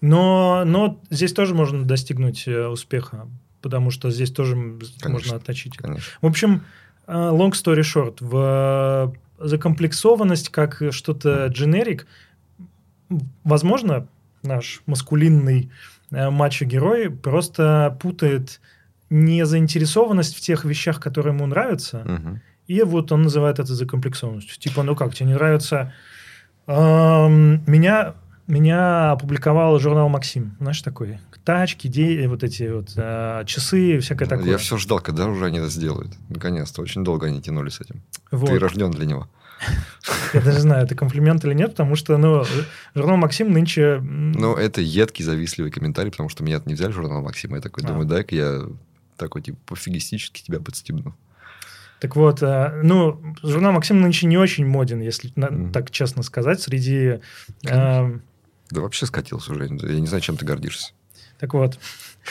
Но, но здесь тоже можно достигнуть э, успеха, потому что здесь тоже Конечно. можно отточить. Конечно. В общем, э, long story short, в э, закомплексованность как что-то дженерик, возможно, наш маскулинный мачо-герой просто путает незаинтересованность в тех вещах, которые ему нравятся, Мгм. И вот он называет это закомплексованностью. Типа, ну как, тебе не нравится... Эм, меня, меня опубликовал журнал «Максим». Знаешь, такой? Тачки, де- вот эти вот э, часы, всякое такое. Я все ждал, когда уже они это сделают. Наконец-то. Очень долго они тянули с этим. Вот. Ты рожден для него. Я даже знаю, это комплимент или нет, потому что, ну, журнал «Максим» нынче... Ну, это едкий, завистливый комментарий, потому что меня не взяли журнал Максима. Я такой А. думаю, дай-ка я такой, типа, пофигистически тебя подстебну. Так вот, э, ну, журнал «Максим» нынче не очень моден, если Мгм. так честно сказать, среди... Конечно. э, Да вообще скатился уже. Я не знаю, чем ты гордишься. Так вот,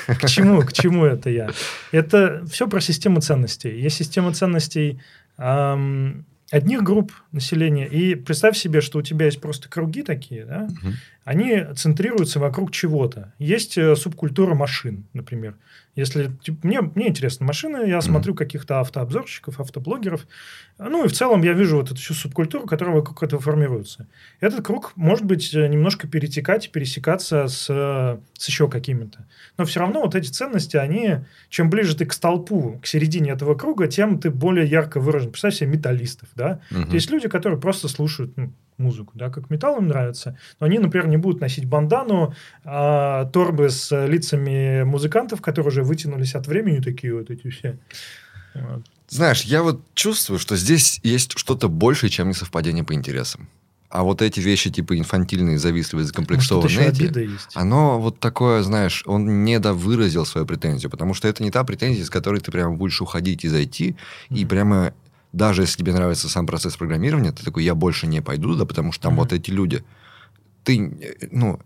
к чему, к чему это я? Это все про систему ценностей. Есть система ценностей ам, одних групп населения. И представь себе, что у тебя есть просто круги такие, да? Мгм. Они центрируются вокруг чего-то. Есть э, субкультура машин, например. Если типа, мне, мне интересны машины, я смотрю каких-то автообзорщиков, автоблогеров. Ну и в целом я вижу вот эту всю субкультуру, которая вокруг этого формируется. Этот круг может быть э, немножко перетекать, пересекаться с, э, с еще какими-то. Но все равно вот эти ценности, они, чем ближе ты к столпу, к середине этого круга, тем ты более ярко выражен. Представь себе металлистов, да? Мгм. Есть люди, которые просто слушают ну, музыку, да, как металл им нравится, но они, например, не будут носить бандану, а торбы с лицами музыкантов, которые уже вытянулись от времени, такие вот эти все. Вот. Знаешь, я вот чувствую, что здесь есть что-то большее, чем несовпадение по интересам. А вот эти вещи, типа инфантильные, завистливые, закомплексованные, эти, оно вот такое, знаешь, он не довыразил свою претензию, потому что это не та претензия, с которой ты прямо будешь уходить и зайти, и Мгм. прямо, даже если тебе нравится сам процесс программирования, ты такой, я больше не пойду, да, потому что там Мгм. вот эти люди. Ты, ну,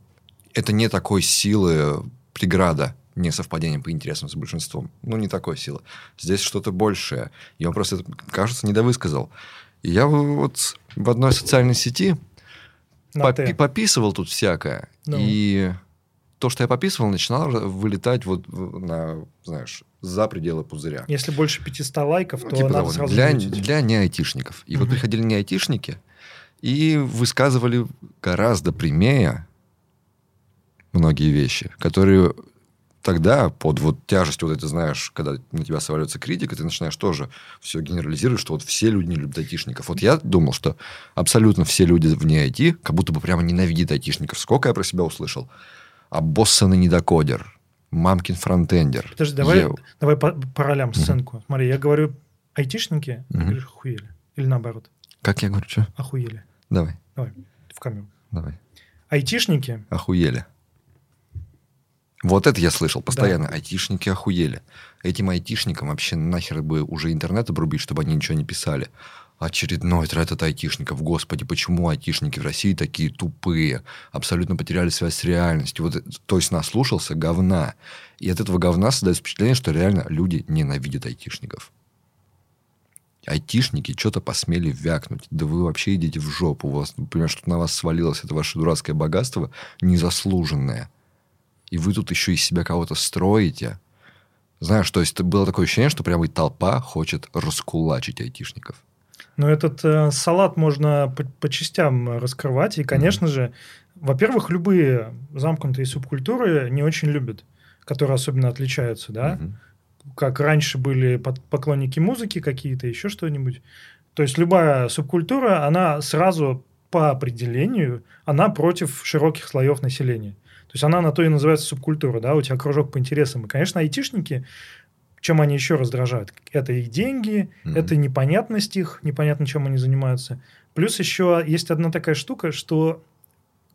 это не такой силы преграда, не совпадение по интересам с большинством. Ну, не такой силы. Здесь что-то большее. И он просто, кажется, недовысказал. И я вот в одной социальной сети На попи- пописывал тут всякое. Ну. И то, что я пописывал, начинало вылетать вот на, знаешь, за пределы пузыря. Если больше 500 лайков, то типа надо того, сразу для, мутить. для неайтишников. И вот Мгм. приходили неайтишники и высказывали гораздо прямее многие вещи, которые тогда под вот тяжестью, вот это знаешь, когда на тебя сваливается критика, ты начинаешь тоже все генерализировать, что вот все люди не любят айтишников. Вот я думал, что абсолютно все люди вне IT как будто бы прямо ненавидят айтишников. Сколько я про себя услышал. Обоссанный недокодер, мамкин фронтендер. Подожди, давай, Еу. давай по, по ролям сценку. Смотри, я говорю айтишники, ты Мгм. говоришь охуели. Или наоборот, Как я говорю, что? охуели. Давай, Давай, в камеру. давай. Айтишники, Охуели. Вот это я слышал постоянно. Айтишники охуели. Этим айтишникам вообще нахер бы уже интернет обрубить, чтобы они ничего не писали. Очередной трет от айтишников. Господи, почему айтишники в России такие тупые? Абсолютно потеряли связь с реальностью. Вот, то есть наслушался говна. И от этого говна создается впечатление, что реально люди ненавидят айтишников. Айтишники что-то посмели вякнуть. Да вы вообще идите в жопу. У вас, например, что на вас свалилось это ваше дурацкое богатство незаслуженное. И вы тут еще из себя кого-то строите. Знаешь, то есть было такое ощущение, что прямо и толпа хочет раскулачить айтишников. Но этот э, салат можно по, по частям раскрывать. И, конечно же, во-первых, любые замкнутые субкультуры не очень любят, которые особенно отличаются, да. Мгм. Как раньше были под- поклонники музыки какие-то, еще что-нибудь. То есть любая субкультура, она сразу по определению, она против широких слоев населения. То есть она на то и называется субкультура, да, у тебя кружок по интересам. И, конечно, айтишники, чем они еще раздражают? Это их деньги, Мгм. это непонятность их, непонятно, чем они занимаются. Плюс еще есть одна такая штука, что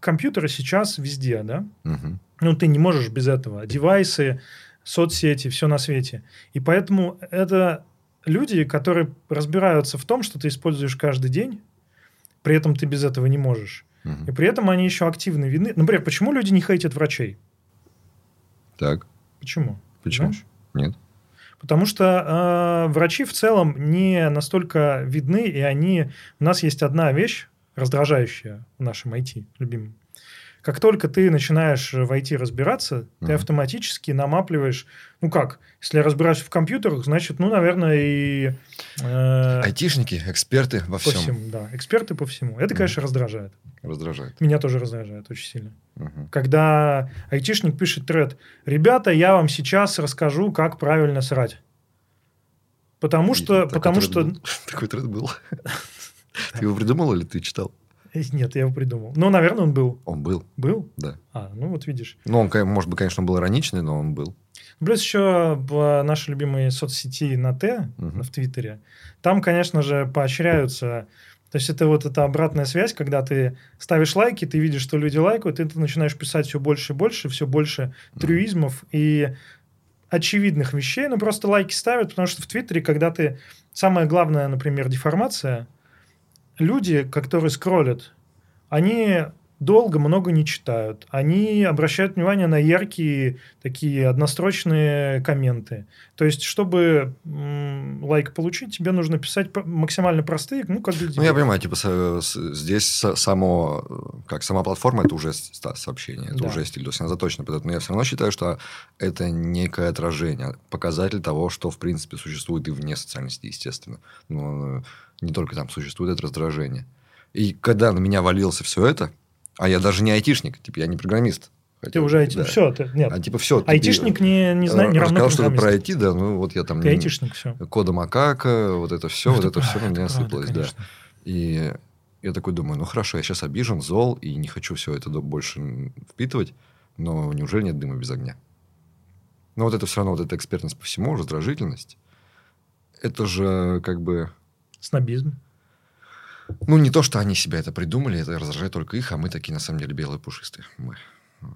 компьютеры сейчас везде, да? Мгм. Ну, ты не можешь без этого. Девайсы, соцсети, все на свете. И поэтому это люди, которые разбираются в том, что ты используешь каждый день, при этом ты без этого не можешь. Мгм. И при этом они еще активно видны. Например, почему люди не хейтят врачей? Так, Почему? почему? Знаешь? Нет. Потому что э, врачи в целом не настолько видны, и они... У нас есть одна вещь, раздражающая в нашем IT, любимом. Как только ты начинаешь в IT разбираться, ты Мгм. автоматически намапливаешь... Ну как? Если я разбираюсь в компьютерах, значит, ну, наверное, и... э, Айтишники, эксперты во всем. всему, да. Эксперты по всему. Это, конечно, раздражает. Раздражает. Меня тоже раздражает очень сильно. Мгм. Когда айтишник пишет тред, ребята, я вам сейчас расскажу, как правильно срать. Потому что, потому что. Такой тред был. Ты его придумал или ты читал? нет, я его придумал. Ну, наверное, он был, Он был, был. да. А, ну вот видишь. Ну, он, может быть, конечно, он был ироничный, но он был. Плюс еще в нашей любимой соцсети на Т Мгм. в Твиттере. Там, конечно же, поощряются. То есть это вот эта обратная связь, когда ты ставишь лайки, ты видишь, что люди лайкают, и ты начинаешь писать все больше и больше, все больше трюизмов. И очевидных вещей, но просто лайки ставят, потому что в Твиттере, когда ты... Самое главное, например, деформация. Люди, которые скроллят, они долго много не читают. Они обращают внимание на яркие такие однострочные комменты. То есть, чтобы м, лайк получить, тебе нужно писать максимально простые, ну, как Ну, я понимаю, типа, здесь само, как сама платформа, это уже сообщение, это да. уже стиль. То есть, она заточена под это. Но я все равно считаю, что это некое отражение, показатель того, что, в принципе, существует и вне социальной сети, естественно. Но не только там существует это раздражение. И когда на меня валился все это, а я даже не айтишник, типа я не программист. Хотя, ты уже айтишник. Да. Все, ты, нет. А типа все. Айтишник не, не, знаю, не равно Рассказал что-то про IT, да, ну вот я там... Ты айтишник, все. Кода макака, вот это все, вот это все на меня сыпалось, да. И я такой думаю, ну хорошо, я сейчас обижен, зол, и не хочу все это больше впитывать, но неужели нет дыма без огня? Но вот это все равно, вот эта экспертность по всему, раздражительность, это же как бы... Снобизм. Ну, не то, что они себя это придумали, это раздражает только их, а мы такие, на самом деле, белые пушистые. Мы.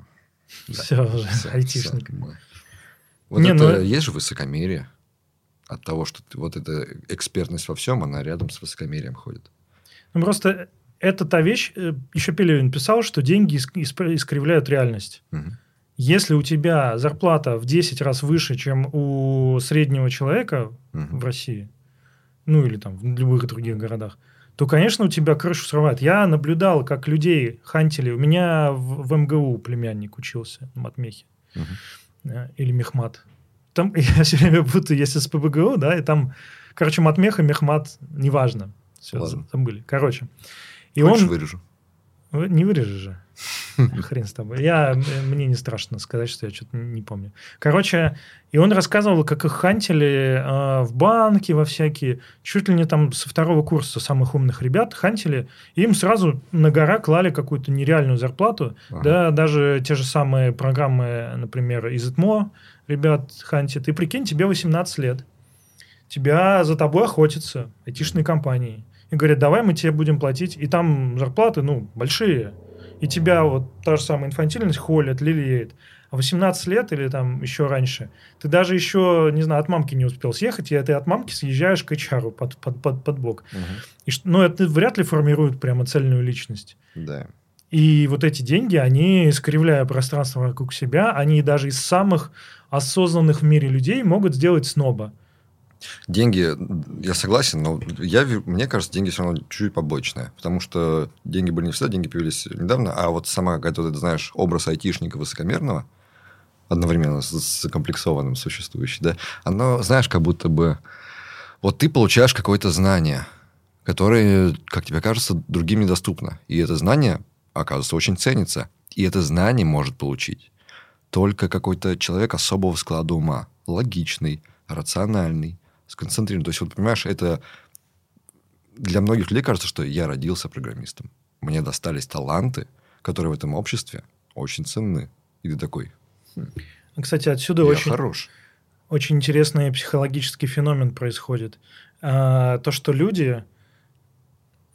Да. Все уже, все, айтишник. Все, мы. Вот не, это ну... есть же высокомерие от того, что ты, вот эта экспертность во всем, она рядом с высокомерием ходит. Ну, просто это та вещь, э, еще Пелевин писал, что деньги искривляют реальность. Угу. Если у тебя зарплата в 10 раз выше, чем у среднего человека угу. в России, ну или там в любых других городах, то, конечно, у тебя крышу срывает. Я наблюдал, как людей хантили. У меня в, в МГУ племянник учился на матмехе. Угу. Или мехмат. Там я все время путаю, если с ПБГУ, да, и там, короче, матмех и мехмат, неважно. Все, Ладно. забыли. Короче. И Хочешь, он... вырежу? Не вырежешь же. Хрен с тобой. Я, мне не страшно сказать, что я что-то не помню. Короче, и он рассказывал, как их хантили э, в банке во всякие, чуть ли не там со второго курса самых умных ребят хантили, и им сразу на гора клали какую-то нереальную зарплату. Ага. Да, даже те же самые программы, например, из ИТМО ребят хантят. И прикинь, тебе 18 лет. Тебя за тобой охотятся айтишные компании. И говорят, давай мы тебе будем платить. И там зарплаты, ну, большие и тебя вот та же самая инфантильность холит, лелеет. А 18 лет или там еще раньше, ты даже еще, не знаю, от мамки не успел съехать, и ты от мамки съезжаешь к HR под, под, под, под бок. Угу. И, ну, это вряд ли формирует прямо цельную личность. Да. И вот эти деньги, они, искривляя пространство вокруг себя, они даже из самых осознанных в мире людей могут сделать сноба. Деньги, я согласен, но я, мне кажется, деньги все равно чуть-чуть побочные. Потому что деньги были не всегда, деньги появились недавно. А вот сама какая-то, ты знаешь, образ айтишника высокомерного, одновременно с закомплексованным существующий, да, оно, знаешь, как будто бы... Вот ты получаешь какое-то знание, которое, как тебе кажется, другим недоступно. И это знание, оказывается, очень ценится. И это знание может получить только какой-то человек особого склада ума, логичный, рациональный, сконцентрирован. То есть, вот, понимаешь, это для многих людей кажется, что я родился программистом. Мне достались таланты, которые в этом обществе очень ценны. И ты такой... Хм, Кстати, отсюда я очень, хорош. очень интересный психологический феномен происходит. А, то, что люди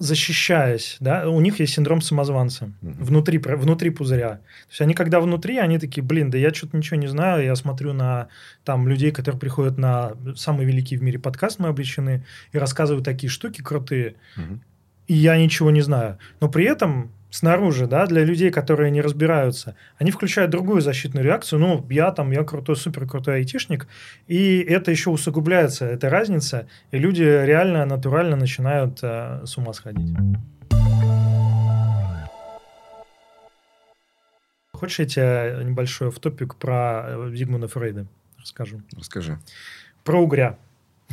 защищаясь, да, у них есть синдром самозванца угу. внутри, внутри пузыря. То есть они когда внутри, они такие, блин, да я что-то ничего не знаю, я смотрю на там людей, которые приходят на самый великий в мире подкаст «Мы обречены» и рассказывают такие штуки крутые, угу. и я ничего не знаю. Но при этом снаружи, да, для людей, которые не разбираются, они включают другую защитную реакцию. Ну, я там, я крутой, супер крутой айтишник, и это еще усугубляется, эта разница, и люди реально, натурально начинают э, с ума сходить. Хочешь, я тебе небольшой автопик про э, Зигмунда Фрейда расскажу? Расскажи. Про угря.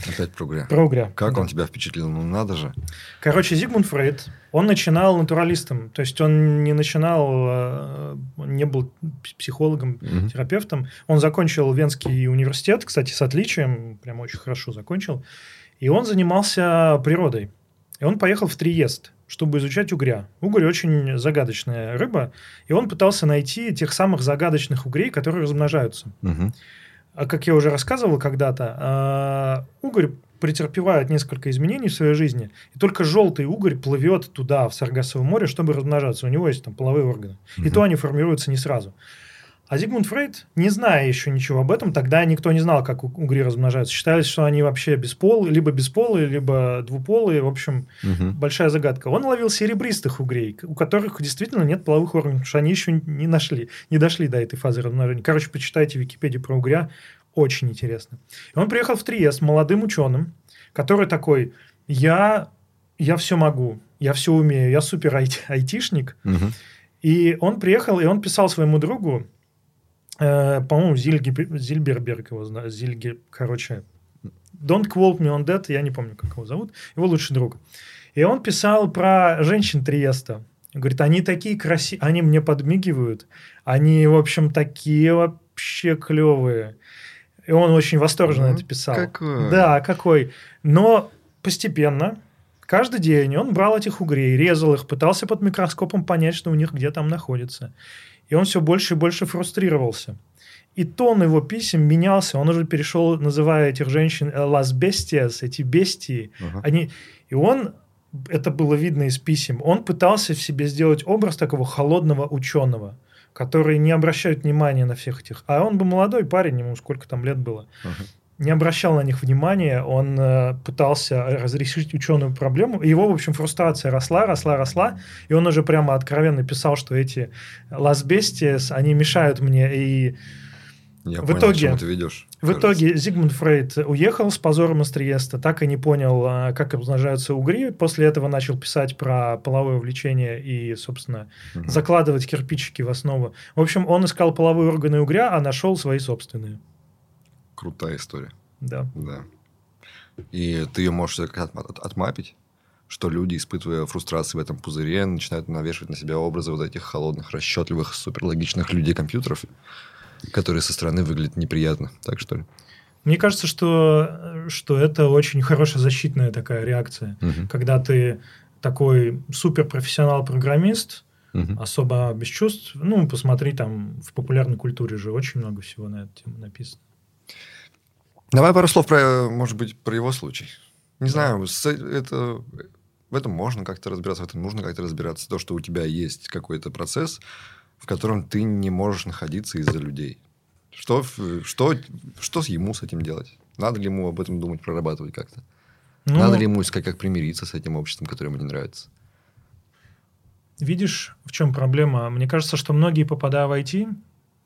Опять про угря. Про угря. Как да. он тебя впечатлил? Ну, надо же. Короче, Зигмунд Фрейд, он начинал натуралистом. То есть, он не начинал, э, не был психологом, угу. терапевтом. Он закончил Венский университет, кстати, с отличием, прям очень хорошо закончил. И он занимался природой. И он поехал в Триест, чтобы изучать угря. Угорь очень загадочная рыба, и он пытался найти тех самых загадочных угрей, которые размножаются. Угу. А как я уже рассказывал когда-то, а, угорь претерпевает несколько изменений в своей жизни, и только желтый угорь плывет туда, в Саргассово море, чтобы размножаться. У него есть там половые органы. Угу. И то они формируются не сразу. А Зигмунд Фрейд, не зная еще ничего об этом, тогда никто не знал, как угри размножаются. Считались, что они вообще бесполые, либо бесполые, либо двуполые. В общем, Мгм. большая загадка. Он ловил серебристых угрей, у которых действительно нет половых органов, потому что они еще не нашли, не дошли до этой фазы размножения. Короче, почитайте Википедию про угря, очень интересно. И он приехал в Триест молодым ученым, который такой, я, я все могу, я все умею, я супер айти- айтишник. Мгм. И он приехал, и он писал своему другу, э, по-моему, Зильге- Зильберберг его знает, Зильге, короче, Don't quote me on that, я не помню, как его зовут, его лучший друг. И он писал про женщин Триеста. Говорит, они такие красивые, они мне подмигивают, они, в общем, такие вообще клевые. И он очень восторженно Ну, это писал. какой. Да, какой. Но постепенно, каждый день он брал этих угрей, резал их, пытался под микроскопом понять, что у них где там находится. И он все больше и больше фрустрировался. И тон его писем менялся. Он уже перешел, называя этих женщин э, «las bestias», эти бестии. Ага. Они... И он, это было видно из писем, он пытался в себе сделать образ такого холодного ученого, который не обращает внимания на всех этих. А он был молодой парень, ему сколько там лет было Ага. Не обращал на них внимания, он э, пытался разрешить ученую проблему. И его, в общем, фрустрация росла, росла, росла. И он уже прямо откровенно писал, что эти ласбестиес, они мешают мне. И Я В понял, итоге- ты ведешь. в кажется. итоге Зигмунд Фрейд уехал с позором из Триеста, так и не понял, а, как размножаются угри. После этого начал писать про половое влечение и, собственно, Мгм. закладывать кирпичики в основу. В общем, он искал половые органы угря, а нашел свои собственные. Крутая история. Да. Да. И ты ее можешь отмапить, что люди, испытывая фрустрацию в этом пузыре, начинают навешивать на себя образы вот этих холодных, расчетливых, суперлогичных людей-компьютеров, которые со стороны выглядят неприятно. Так что ли? Мне кажется, что, что это очень хорошая защитная такая реакция. Мгм. Когда ты такой суперпрофессионал-программист, Мгм. особо без чувств, ну, посмотри, там в популярной культуре же очень много всего на эту тему написано. Давай пару слов про, может быть, про его случай. Не знаю, это, в этом можно как-то разбираться, в этом нужно как-то разбираться. То, что у тебя есть какой-то процесс, в котором ты не можешь находиться из-за людей. Что, что, что ему с этим делать? Надо ли ему об этом думать, прорабатывать как-то? Ну, Надо ли ему искать, как примириться с этим обществом, которое ему не нравится? Видишь, в чем проблема? Мне кажется, что многие, попадая в IT,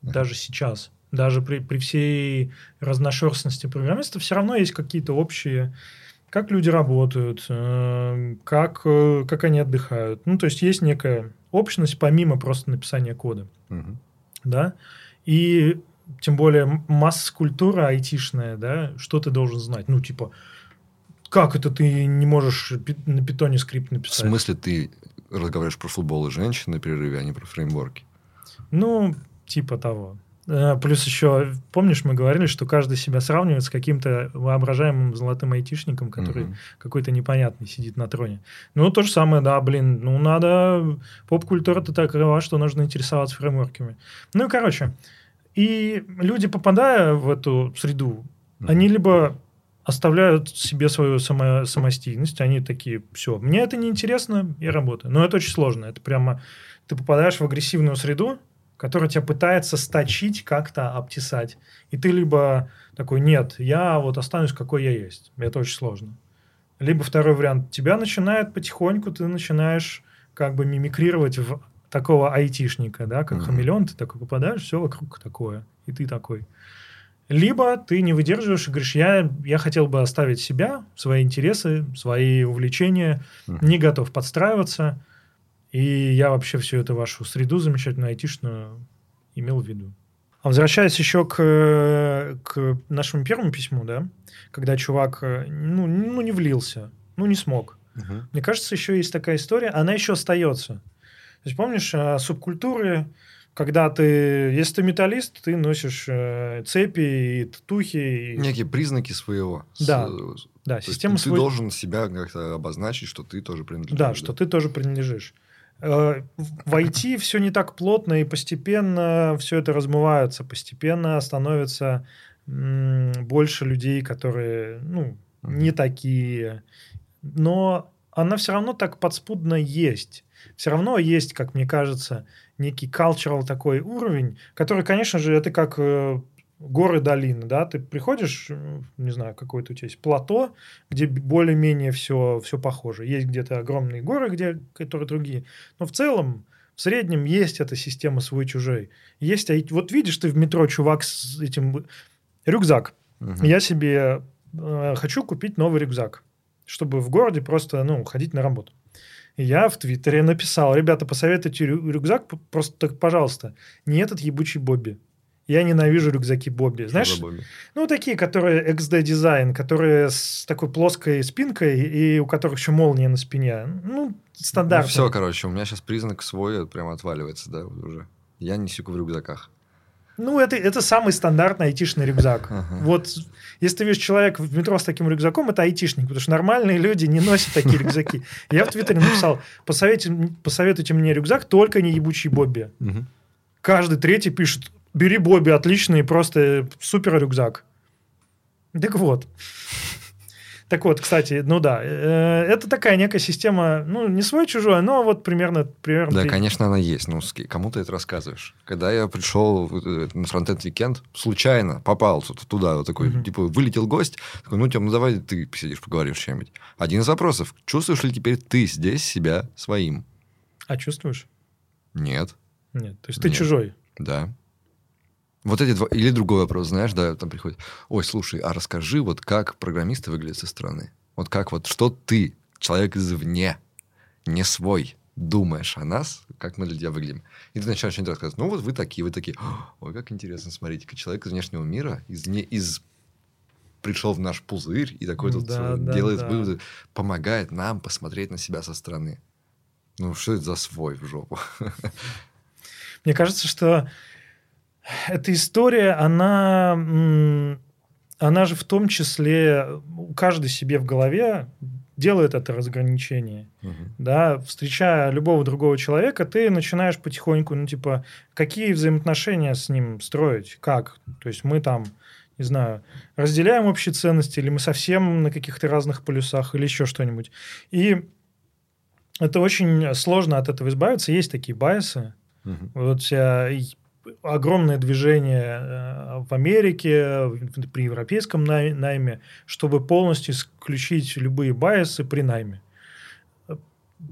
даже сейчас, даже при, при всей разношерстности программистов, все равно есть какие-то общие, как люди работают, э, как, э, как они отдыхают. Ну, то есть есть некая общность помимо просто написания кода. Мгм. да, и тем более масс-культура айтишная, да, что ты должен знать? Ну, типа, как это ты не можешь на питоне скрипт В написать? смысле ты разговариваешь про футбол и женщин на перерыве, а не про фреймворки? Ну, типа того. Э, Плюс еще, помнишь, мы говорили, что каждый себя сравнивает с каким-то воображаемым золотым айтишником, который Мгм. какой-то непонятный сидит на троне. Ну, то же самое, да, блин, ну, надо... Поп-культура-то такова, что нужно интересоваться фреймворками. Ну, и, короче, и люди, попадая в эту среду, Мгм. они либо оставляют себе свою само, самостийность, они такие, все, мне это неинтересно, я работаю. Но это очень сложно. Это прямо... Ты попадаешь в агрессивную среду, которая тебя пытается сточить, как-то обтесать. И ты либо такой, нет, я вот останусь, какой я есть. Это очень сложно. Либо второй вариант, тебя начинает потихоньку, ты начинаешь как бы мимикрировать в такого айтишника, да, как Мгм. хамелеон, ты такой попадаешь, все вокруг такое, и ты такой. Либо ты не выдерживаешь и говоришь, я, я хотел бы оставить себя, свои интересы, свои увлечения, Мгм. не готов подстраиваться, и я вообще всю эту вашу среду замечательную айтишную имел в виду. А возвращаясь еще к, э, к нашему первому письму, да, когда чувак э, ну, ну, не влился, ну, не смог. Мгм. Мне кажется, еще есть такая история, она еще остается. То есть, помнишь, э, субкультуры, когда ты, если ты металлист, ты носишь э, цепи и татухи. И, Некие признаки своего. Да. с- да, то есть система ты свой- должен себя как-то обозначить, что ты тоже принадлежишь. Да, что ты тоже принадлежишь. В IT все не так плотно, и постепенно все это размывается, постепенно становится больше людей, которые, ну, не такие. Но она все равно так подспудно есть. Все равно есть, как мне кажется, некий cultural такой уровень, который, конечно же, это как э, горы долины, да, ты приходишь, э, не знаю, какое-то у тебя есть плато, где более-менее все, все похоже. Есть где-то огромные горы, где, которые другие. Но в целом, в среднем есть эта система свой-чужой. Есть, а вот видишь ты в метро чувак с этим... Рюкзак. Угу. Я себе э, хочу купить новый рюкзак, чтобы в городе просто, ну, ходить на работу. И я в Твиттере написал, ребята, посоветуйте рюкзак, просто так, пожалуйста, не этот ебучий Бобби. Я ненавижу рюкзаки Бобби. Знаешь, Бобби? ну, такие, которые XD-дизайн, которые с такой плоской спинкой и у которых еще молния на спине. Ну, стандартно. Ну, все, короче, у меня сейчас признак свой прямо отваливается, да, уже. Я не сику в рюкзаках. Ну, это, это самый стандартный айтишный рюкзак. Ага. Вот если ты видишь человека в метро с таким рюкзаком, это айтишник, потому что нормальные люди не носят такие рюкзаки. Я в Твиттере написал, посоветуйте, посоветуйте мне рюкзак, только не ебучий Bobby. Каждый третий пишет, бери Bobby, отличный, просто супер рюкзак. Так вот. Так вот, кстати, ну да, э, это такая некая система, ну, не свой-чужой, но вот примерно... примерно да, конечно, она есть. Ну, кому ты это рассказываешь? Когда я пришел э, на Frontend Weekend случайно попал туда, вот такой, uh-huh. типа, вылетел гость, такой, ну, Тем, ну, давай ты посидишь, поговоришь чем-нибудь. Один из вопросов. Чувствуешь ли теперь ты здесь себя своим? А чувствуешь? Нет. Нет, то есть ты Нет. чужой? Да. Вот эти два... Или другой вопрос, знаешь, да, там приходит, ой, слушай, а расскажи, вот как программисты выглядят со стороны. Вот как вот, что ты, человек извне, не свой, думаешь о нас, как мы для тебя выглядим. И ты начинаешь что-нибудь рассказывать. Ну, вот вы такие, вы такие. Ой, как интересно, смотрите, как человек из внешнего мира, из, не, из пришел в наш пузырь и такой тут да, делает да. выводы, помогает нам посмотреть на себя со стороны. Ну, что это за свой в жопу? Мне кажется, что эта история, она, она же в том числе, каждый себе в голове делает это разграничение. Угу. Да, встречая любого другого человека, ты начинаешь потихоньку, ну, типа, какие взаимоотношения с ним строить, как. То есть мы там, не знаю, разделяем общие ценности, или мы совсем на каких-то разных полюсах, или еще что-нибудь. И это очень сложно от этого избавиться. Есть такие байсы. Угу. Вот огромное движение э, в Америке, при европейском найме, чтобы полностью исключить любые байсы при найме.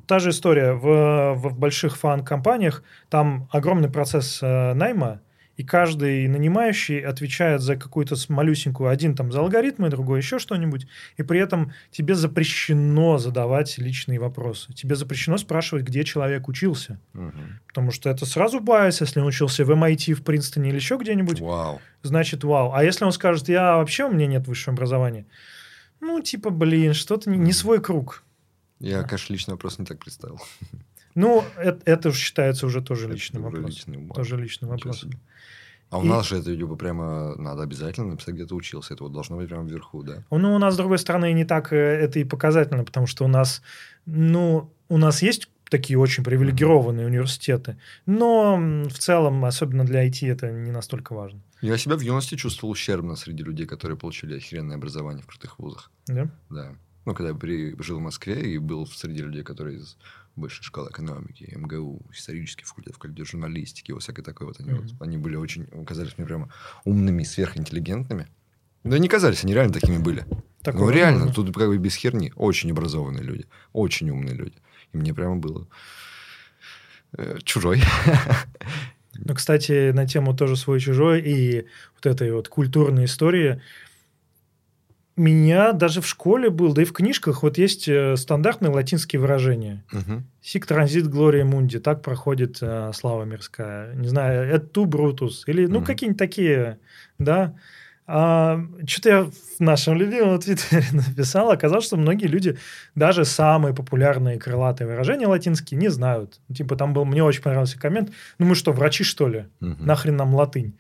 Та же история в, в больших FAANG -компаниях, там огромный процесс э, найма, и каждый нанимающий отвечает за какую-то малюсенькую, один там за алгоритмы, другой еще что-нибудь, и при этом тебе запрещено задавать личные вопросы. Тебе запрещено спрашивать, где человек учился. Угу. Потому что это сразу bias, если он учился в MIT, в Принстоне или еще где-нибудь. Вау. Значит, вау. А если он скажет, я вообще, у меня нет высшего образования, ну, типа, блин, что-то не, не свой круг. Я, конечно, личный вопрос не так представил. Ну, это, это считается уже тоже личным вопросом. Личный, тоже личным вопросом. А у и... нас же это типа прямо надо обязательно написать, где ты учился. Это вот должно быть прямо вверху, да? Ну, у нас, с другой стороны, не так э, это и показательно, потому что у нас, ну, у нас есть такие очень привилегированные mm-hmm. университеты, но в целом, особенно для IT, это не настолько важно. Я себя в юности чувствовал ущербно среди людей, которые получили охеренное образование в крутых вузах. Да? Да. Ну, когда я при... жил в Москве и был среди людей, которые из высшей школы экономики, МГУ, исторический факультет, факультет журналистики, вот всякой такой вот. Они, mm-hmm. вот, они были очень, казались мне прямо умными, сверхинтеллигентными. Да не казались, они реально такими были. Такого ну, реально, можно. тут как бы без херни. Очень образованные люди, очень умные люди. И мне прямо было э, чужой. Ну, кстати, на тему тоже свой-чужой и вот этой вот культурной истории – меня даже в школе был, да и в книжках, вот есть э, стандартные латинские выражения. Сик транзит глория мунди, так проходит э, слава мирская. Не знаю, et tu брутус. Или, ну, угу. какие-нибудь такие, да. А, что-то я в нашем любимом твиттере написал, оказалось, что многие люди даже самые популярные крылатые выражения латинские не знают. Типа там был, мне очень понравился коммент, ну мы что, врачи что ли? Угу. Нахрен нам латынь?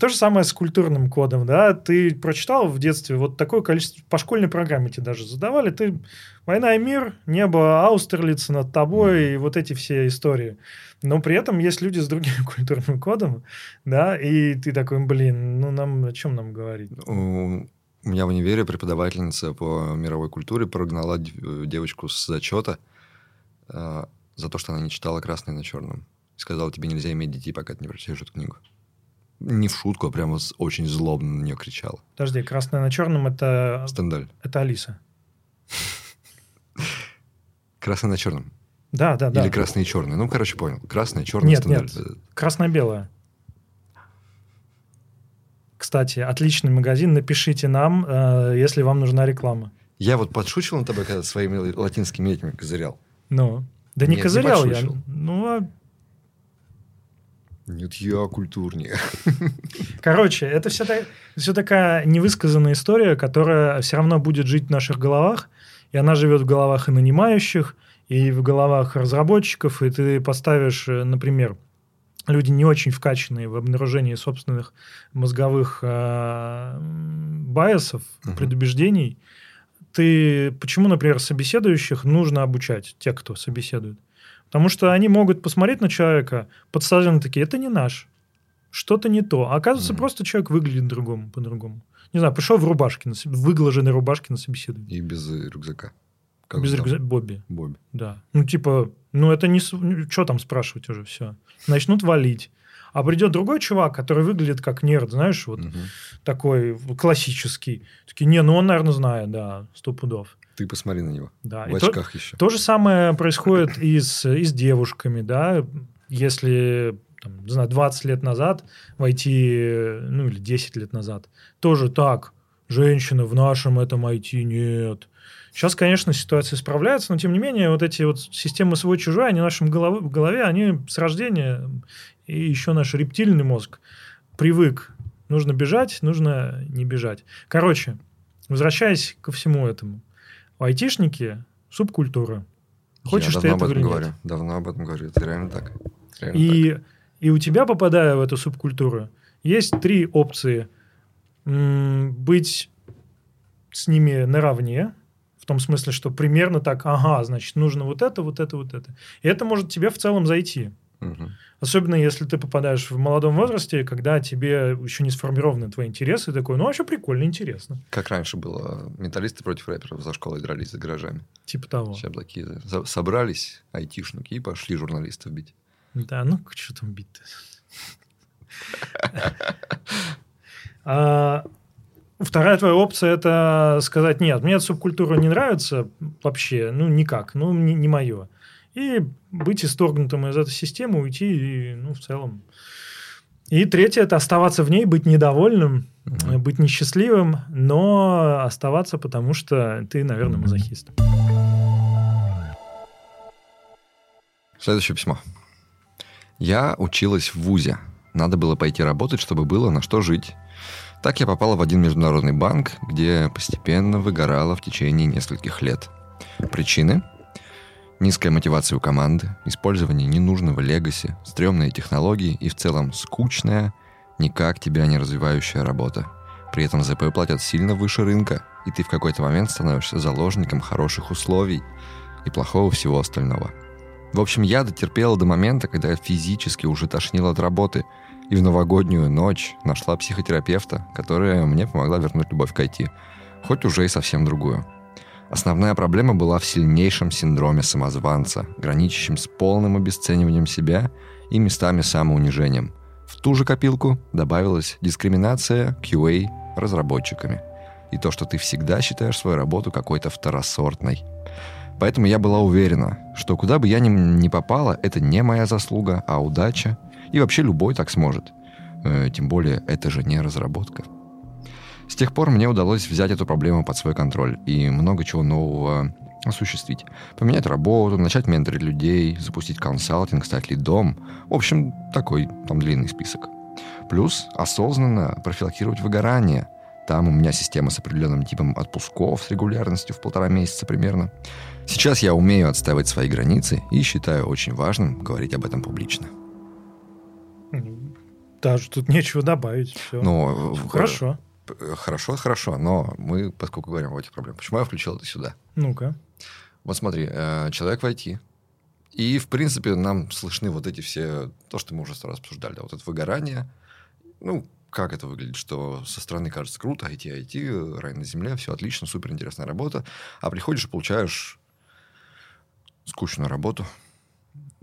То же самое с культурным кодом, да, ты прочитал в детстве вот такое количество, по школьной программе тебе даже задавали, ты «Война и мир», «Небо Аустерлица над тобой» и вот эти все истории. Но при этом есть люди с другим культурным кодом, да, и ты такой, блин, ну нам о чем нам говорить? У меня в универе преподавательница по мировой культуре прогнала дев- девочку с зачета э, за то, что она не читала «Красное на черном». И сказала, тебе нельзя иметь детей, пока ты не прочитаешь эту книгу. Не в шутку, а прямо очень злобно на нее кричала. Подожди, красное на черном это, Стендаль. это Алиса. «Красное на черном». Да, да, да. Или «Красное и черное». Ну, короче, понял. «Красное, черное, Нет, стендаль». нет. Красно-белое. Кстати, отличный магазин. Напишите нам, э, если вам нужна реклама. Я вот подшучивал на тобой, когда своими латинскими этими козырял. Ну, да не Нет, не козырял я. подшучивал. Ну, а Нет, я культурнее. Короче, это все, все такая невысказанная история, которая все равно будет жить в наших головах, и она живет в головах и нанимающих, и в головах разработчиков, и ты поставишь, э, например, люди не очень вкачанные в обнаружении собственных мозговых э, м, байесов, Мгм. предубеждений. Ты почему, например, собеседующих нужно обучать, тех, кто собеседует? Потому что они могут посмотреть на человека, подсознательно такие, это не наш, что-то не то. А оказывается, Мгм. просто человек выглядит другому, по-другому. Не знаю, пришел в рубашке, на в выглаженной рубашке на собеседование. И без рюкзака. Как Без рюкзака. Бобби, Бобби. да. Ну, типа, ну, это не... Что там спрашивать уже, все. Начнут валить. А придет другой чувак, который выглядит как нерд, знаешь, вот Мгм. такой классический. Такие, не, ну он, наверное, знает, да, сто пудов. Ты посмотри на него. Да. В И то- очках еще. То же самое происходит и с, и с девушками, да. Если, там, не знаю, 20 лет назад войти, ну, или 10 лет назад, тоже так, женщины в нашем этом IT нет. Сейчас, конечно, ситуация справляется, но, тем не менее, вот эти вот системы свой-чужой, они в нашем голове, в голове, они с рождения, и еще наш рептильный мозг привык. Нужно бежать, нужно не бежать. Короче, возвращаясь ко всему этому. Айтишники – субкультура. Хочешь Я ты этого или нет? говорю. Давно об этом говорю. Это реально так. Реально И, и у тебя, попадая в эту субкультуру, есть три опции. М, Быть с ними наравне, в том смысле, что примерно так, ага, значит, нужно вот это, вот это, вот это. И это может тебе в целом зайти. Особенно если ты попадаешь в молодом возрасте, когда тебе еще не сформированы твои интересы, такой, ну, вообще прикольно, интересно. Как раньше было. Металлисты против рэперов за школой дрались за гаражами. Типа того. Сейчас за- собрались айтишники и пошли журналистов бить. Да, ну что там бить-то? А, Вторая твоя опция это сказать, нет, мне эта субкультура не нравится вообще, ну никак, ну не, не мое. И быть исторгнутым из этой системы, уйти, и, ну в целом. И третье это оставаться в ней, быть недовольным, э, быть несчастливым, но оставаться, потому что ты, наверное, мазохист. Следующее письмо. Я училась в ВУЗе. Надо было пойти работать, чтобы было на что жить. Так я попала в один международный банк, где постепенно выгорала в течение нескольких лет. Причины? Низкая мотивация у команды, использование ненужного легаси, стрёмные технологии и в целом скучная, никак тебя не развивающая работа. При этом ЗП платят сильно выше рынка, и ты в какой-то момент становишься заложником хороших условий и плохого всего остального. В общем, я дотерпела до момента, когда я физически уже тошнила от работы, и в новогоднюю ночь нашла психотерапевта, которая мне помогла вернуть любовь к IT, хоть уже и совсем другую. Основная проблема была в сильнейшем синдроме самозванца, граничащем с полным обесцениванием себя и местами самоунижением. В ту же копилку добавилась дискриминация QA разработчиками. И то, что ты всегда считаешь свою работу какой-то второсортной. Поэтому я была уверена, что куда бы я ни, ни попала, это не моя заслуга, а удача. И вообще любой так сможет. Э, тем более, это же не разработка. С тех пор мне удалось взять эту проблему под свой контроль и много чего нового осуществить. Поменять работу, начать менторить людей, запустить консалтинг, стать лидом. В общем, такой там длинный список. Плюс осознанно профилактировать выгорание. Там у меня система с определенным типом отпусков с регулярностью в полтора месяца примерно. Сейчас я умею отстаивать свои границы и считаю очень важным говорить об этом публично. Даже тут нечего добавить. Все. Но, э, Хорошо. Э, Хорошо, хорошо, но мы, поскольку говорим об этих проблемах, почему я включил это сюда? Ну-ка. Вот смотри, э, человек в IT. И, в принципе, нам слышны вот эти все, то, что мы уже сто раз обсуждали, да, вот это выгорание. Ну, как это выглядит, что со стороны кажется круто, IT, IT, рай на земле, все отлично, супер интересная работа, а приходишь и получаешь скучную работу,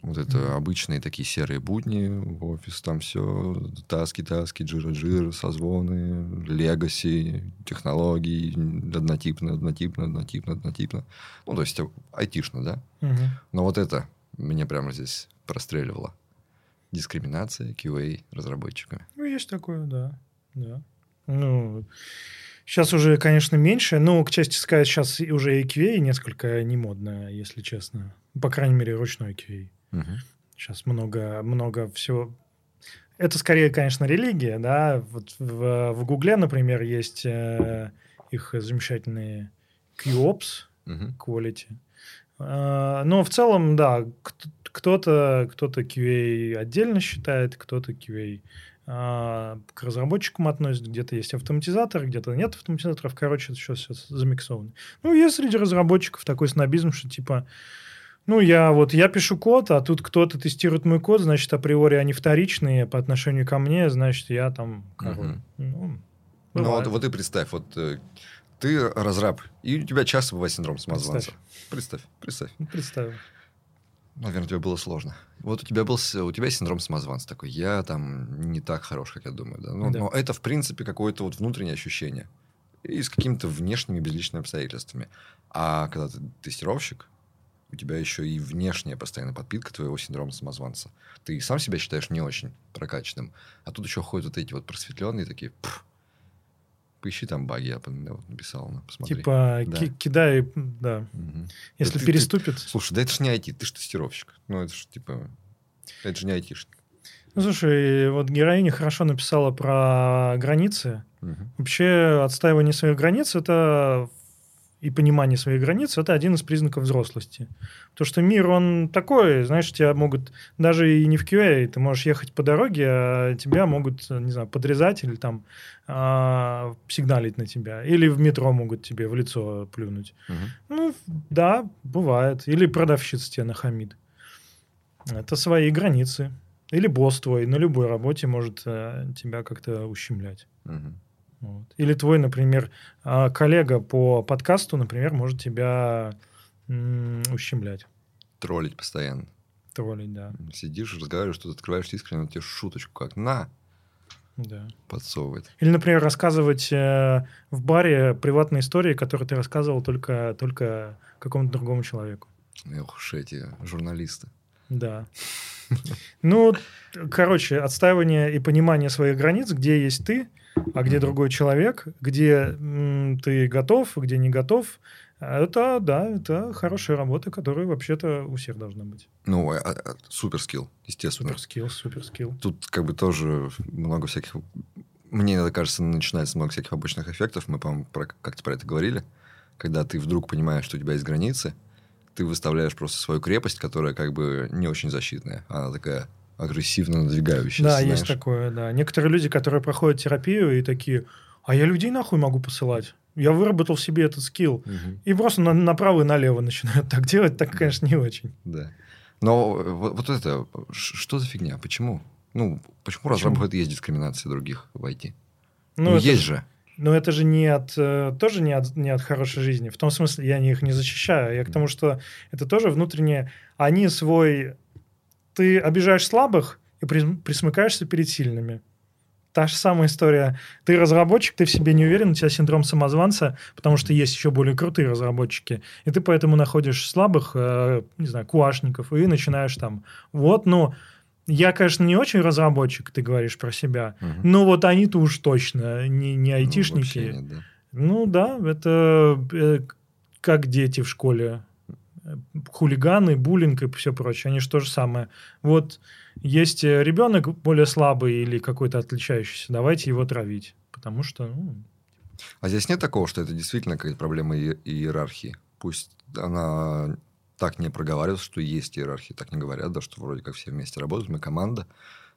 вот это mm-hmm. обычные такие серые будни, офис, там все, таски, таски, джира-джир, созвоны, легаси, технологии, однотипно, однотипно, однотипно, однотипно. Ну, то есть, айтишно, да? Мгм. Но вот это меня прямо здесь простреливало. Дискриминация QA разработчиками. Ну, есть такое, да. да. Ну, сейчас уже, конечно, меньше. Но, к чести сказать, сейчас уже и QA несколько не модно, если честно. По крайней мере, ручной QA. Мгм. Сейчас много, много всего. Это скорее, конечно, религия, да. Вот в, в Гугле, например, есть э, их замечательные QOps, Мгм. quality. А, Но в целом, да, кто-то, кто-то QA отдельно считает, кто-то QA а, к разработчикам относит, где-то есть автоматизатор, где-то нет автоматизаторов, короче, это сейчас, замиксовано. Ну, есть среди разработчиков такой снобизм, что типа, ну, я вот, я пишу код, а тут кто-то тестирует мой код, значит, априори они вторичные по отношению ко мне, значит, я там король. Мгм. Ну, Ну, вот, вот ты представь, вот э, ты разраб, и у тебя часто бывает синдром самозванца. Представь, представь. Ну, представил. Наверное, тебе было сложно. Вот у тебя был у тебя синдром самозванца такой. Я там не так хорош, как я думаю. Да? Ну, Да. Но это, в принципе, какое-то вот внутреннее ощущение. И с какими-то внешними безличными обстоятельствами. А когда ты тестировщик, у тебя еще и внешняя постоянная подпитка твоего синдрома самозванца. Ты сам себя считаешь не очень прокачанным. А тут еще ходят вот эти вот просветленные такие... «Пф, поищи там баги, я вот написал, на, посмотри. Типа, Да. ки- кидай, да. Мгм. Если ты- ты- переступит. Слушай, да это ж не IT, ты же тестировщик. Ну, это же типа... Это же не айтишник. Ну, слушай, вот героиня хорошо написала про границы. Мгм. Вообще, отстаивание своих границ это и понимание своих границ это один из признаков взрослости. То, что мир, он такой, знаешь, тебя могут, даже и не в QA, ты можешь ехать по дороге, а тебя могут, не знаю, подрезать или там а, сигналить на тебя. Или в метро могут тебе в лицо плюнуть. Мгм. Ну, да, бывает. Или продавщица тебе нахамит. Это свои границы. Или босс твой на любой работе может э, тебя как-то ущемлять. Мгм. Вот. Или твой, например, а, коллега по подкасту, например, может тебя м, ущемлять, Троллить постоянно. троллить, да. Сидишь, разговариваешь, что-то открываешь искренне, он тебе шуточку как «на» да. подсовывает. Или, например, рассказывать э, в баре приватные истории, которые ты рассказывал только, только какому-то другому человеку. Эх уж эти журналисты. Да. Ну, короче, отстаивание и понимание своих границ, где есть ты, а где другой человек, где м, ты готов, где не готов, это, да, это хорошая работа, которая вообще-то у всех должна быть. Ну, а- а- супер скилл, естественно. Супер скилл, супер скилл. Тут как бы тоже много всяких... Мне иногда кажется, начинается много всяких побочных эффектов. Мы, по-моему, про- как-то про это говорили. Когда ты вдруг понимаешь, что у тебя есть границы, ты выставляешь просто свою крепость, которая как бы не очень защитная. Она такая агрессивно надвигающаяся. Да, знаешь. есть такое, да. Некоторые люди, которые проходят терапию и такие, а я людей нахуй могу посылать. Я выработал в себе этот скилл. Мгм. И просто на- направо и налево начинают так делать, так, конечно, не очень. Да. Но э, вот, вот это, что за фигня? Почему? Ну, почему, разрабов это есть дискриминация других в IT? Ну, это есть же. Но это же не от, э, тоже не от, не от хорошей жизни. В том смысле, я не- их не защищаю. Я к тому, что это тоже внутреннее... Они свой... Ты обижаешь слабых и прис- присмыкаешься перед сильными. Та же самая история. Ты разработчик, ты в себе не уверен, у тебя синдром самозванца, потому что есть еще более крутые разработчики. И ты поэтому находишь слабых, э, не знаю, куашников, и начинаешь там... Вот, ну... Я, конечно, не очень разработчик, ты говоришь про себя, Мгм. но вот они-то уж точно не, не Ну, айтишники. вообще нет, да. Ну да, это э, как дети в школе. Хулиганы, буллинг и все прочее. Они же то же самое. Вот есть э, ребенок более слабый или какой-то отличающийся, давайте его травить. Потому что, ну, А здесь нет такого, что это действительно какая-то проблема и- иерархии? Пусть она так не проговаривается, что есть иерархия, так не говорят, да, что вроде как все вместе работают, мы команда.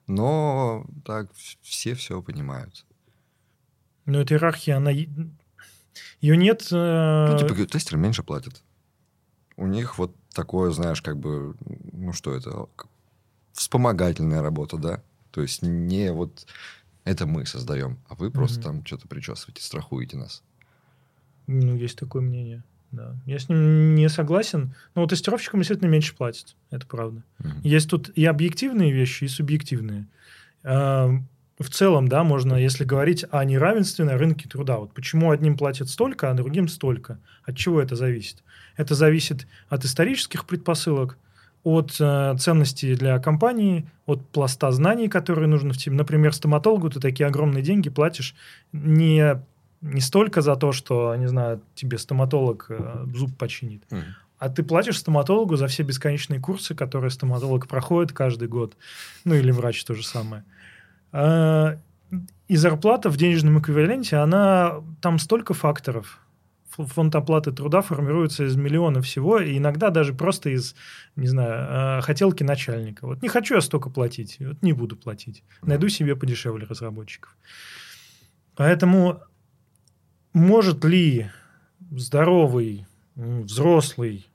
Но так все все понимают. ну, эта иерархия, она... Ее нет... э, Ну, типа, тестеры меньше платят. У них вот такое, знаешь, как бы, ну что это, вспомогательная работа, да? То есть не вот Это мы создаем, а вы просто там что-то причесываете, страхуете нас. Ну, есть такое мнение. Да. Я с ним не согласен. Но вот тестировщикам действительно меньше платят. Это правда. Мгм. Есть тут и объективные вещи, и субъективные. В целом, да, можно, если говорить о неравенстве на рынке труда. Вот почему одним платят столько, а другим столько? От чего это зависит? Это зависит от исторических предпосылок, от э, ценностей для компании, от пласта знаний, которые нужно в теме. Например, стоматологу ты такие огромные деньги платишь не, не столько за то, что, не знаю, тебе стоматолог э, зуб починит, Мгм. а ты платишь стоматологу за все бесконечные курсы, которые стоматолог проходит каждый год. Ну, или врач то же самое. И зарплата в денежном эквиваленте, она... Там столько факторов. Фонд оплаты труда формируется из миллиона всего, и иногда даже просто из, не знаю, а, хотелки начальника. Вот не хочу я столько платить, вот не буду платить. Найду себе подешевле разработчиков. Поэтому может ли здоровый, взрослый,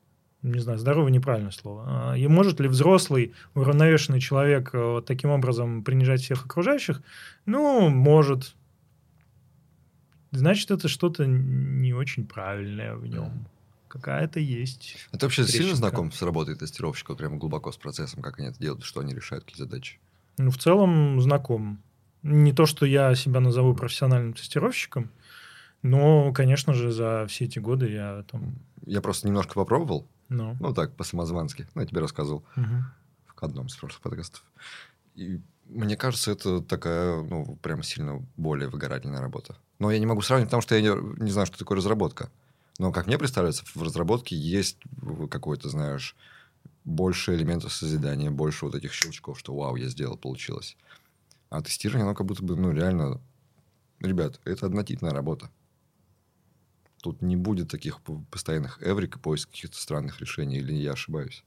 не знаю, здоровый неправильное слово, а, и может ли взрослый, уравновешенный человек э, вот таким образом принижать всех окружающих? Ну, может. Значит, это что-то не очень правильное в нем. Какая-то есть. А ты вообще сильно Трещинка. знаком с работой тестировщиков, прямо глубоко с процессом, как они это делают, что они решают, какие задачи? Ну, в целом, знаком. Не то, что я себя назову профессиональным тестировщиком, но, конечно же, за все эти годы я там... Я просто немножко попробовал, Ну, ну так, по-самозвански. Ну, я тебе рассказывал мгм. в одном из прошлых подкастов. И мне кажется, это такая, ну, прям сильно более выгорательная работа. Но я не могу сравнить, потому что я не, не знаю, что такое разработка. Но, как мне представляется, в разработке есть какой-то, знаешь, больше элементов созидания, больше вот этих щелчков, что вау, я сделал, получилось. А тестирование, оно как будто бы, ну, реально... Ребят, это однотипная работа. Тут не будет таких постоянных эврик и поиск каких-то странных решений, или я ошибаюсь?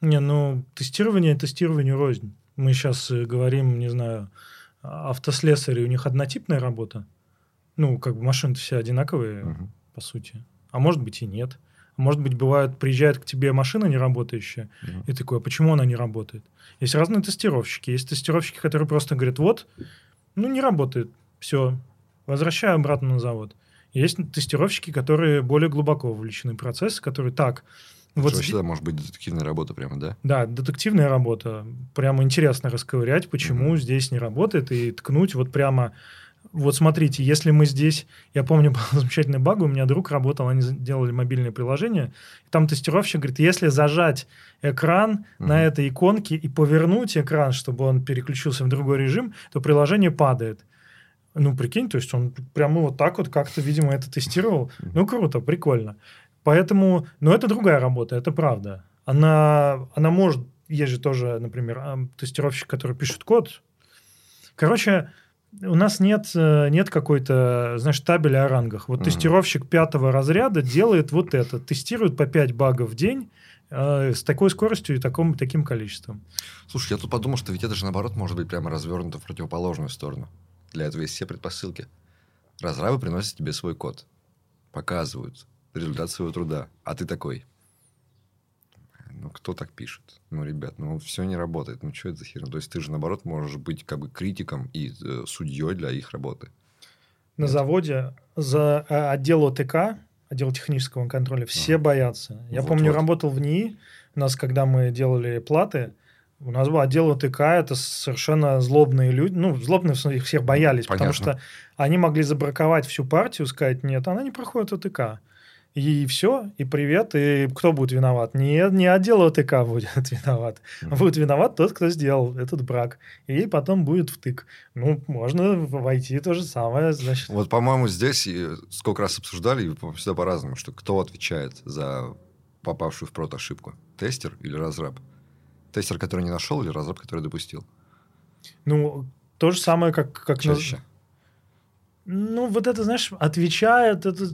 Не, ну, тестирование тестированию рознь. Мы сейчас говорим, не знаю, а- автослесари, у них однотипная работа. Ну, как бы машины-то все одинаковые, Мгм. по сути. А может быть и нет. А Может быть, бывает, приезжает к тебе машина не работающая, Мгм. и такой, а почему она не работает? Есть разные тестировщики. Есть тестировщики, которые просто говорят, вот, ну, не работает, все, возвращаю обратно на завод. Есть тестировщики, которые более глубоко вовлечены в процесс, которые так, вот Что всегда может быть детективная работа прямо, да? да, детективная работа. Прямо интересно расковырять, почему Мгм. здесь не работает, и ткнуть вот прямо... Вот смотрите, если мы здесь... Я помню, был замечательный баг, у меня друг работал, они делали мобильное приложение, и там тестировщик говорит, если зажать экран Мгм. на этой иконке и повернуть экран, чтобы он переключился в другой режим, то приложение падает. Ну, прикинь, то есть он прямо вот так вот как-то, видимо, это тестировал. Ну, круто, прикольно. Поэтому, но это другая работа, это правда. Она, она может, есть же тоже, например, тестировщик, который пишет код. Короче, у нас нет, э, нет какой-то, знаешь, табеля о рангах. Вот тестировщик пятого разряда делает вот это, тестирует по 5 багов в день э, с такой скоростью и таком, таким количеством. Слушай, я тут подумал, что ведь это же наоборот может быть прямо развернуто в противоположную сторону. Для этого есть все предпосылки. Разрабы приносят тебе свой код. Показывают результат своего труда. А ты такой. Ну, кто так пишет? Ну, ребят, ну, все не работает. Ну, что это за херня? То есть, ты же, наоборот, можешь быть как бы критиком и э, судьей для их работы. На Нет. заводе за э, отдел ОТК, отдел технического контроля, все Ага. боятся. Я Вот, помню, вот. работал в НИИ, у нас, когда мы делали платы, у нас был отдел ОТК, это совершенно злобные люди, ну, злобные, их всех боялись, потому Понятно. что они могли забраковать всю партию, сказать, нет, она не проходит ОТК. И все, и привет, и кто будет виноват? Не, не отдел ОТК будет виноват, будет виноват тот, кто сделал этот брак. И потом будет втык. Ну, можно войти то же самое, значит. Вот, по-моему, здесь и сколько раз обсуждали, и всегда по-разному, что кто отвечает за попавшую в прот ошибку? Тестер или разраб? Тестер, который не нашел, или разраб, который допустил? Ну, то же самое, как... как на- Чаще. Ну, вот это, знаешь, отвечает... Это...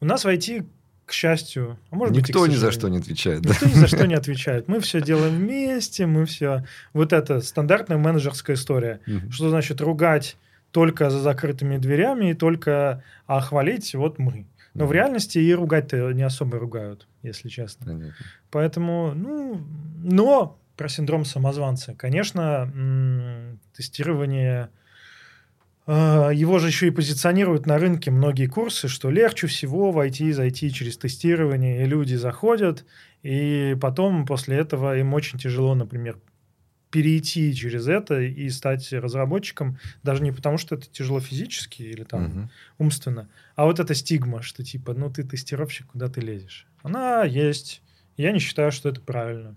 У нас в IT, к счастью... А может быть, Никто ни за что не отвечает. да? Никто ни за что не отвечает. Мы все делаем вместе, мы все... Вот это стандартная менеджерская история. Мгм. Что значит ругать только за закрытыми дверями и только а хвалить вот мы. Но в Мгм. реальности и ругать-то не особо ругают, если честно. Понятно. Поэтому, ну, но про синдром самозванца. Конечно, тестирование А, его же еще и позиционируют на рынке многие курсы, что легче всего войти, зайти через тестирование, и люди заходят, и потом после этого им очень тяжело, например, перейти через это и стать разработчиком, даже не потому, что это тяжело физически или там Мгм. умственно, а вот эта стигма, что типа, ну ты тестировщик, куда ты лезешь. Она есть. Я не считаю, что это правильно.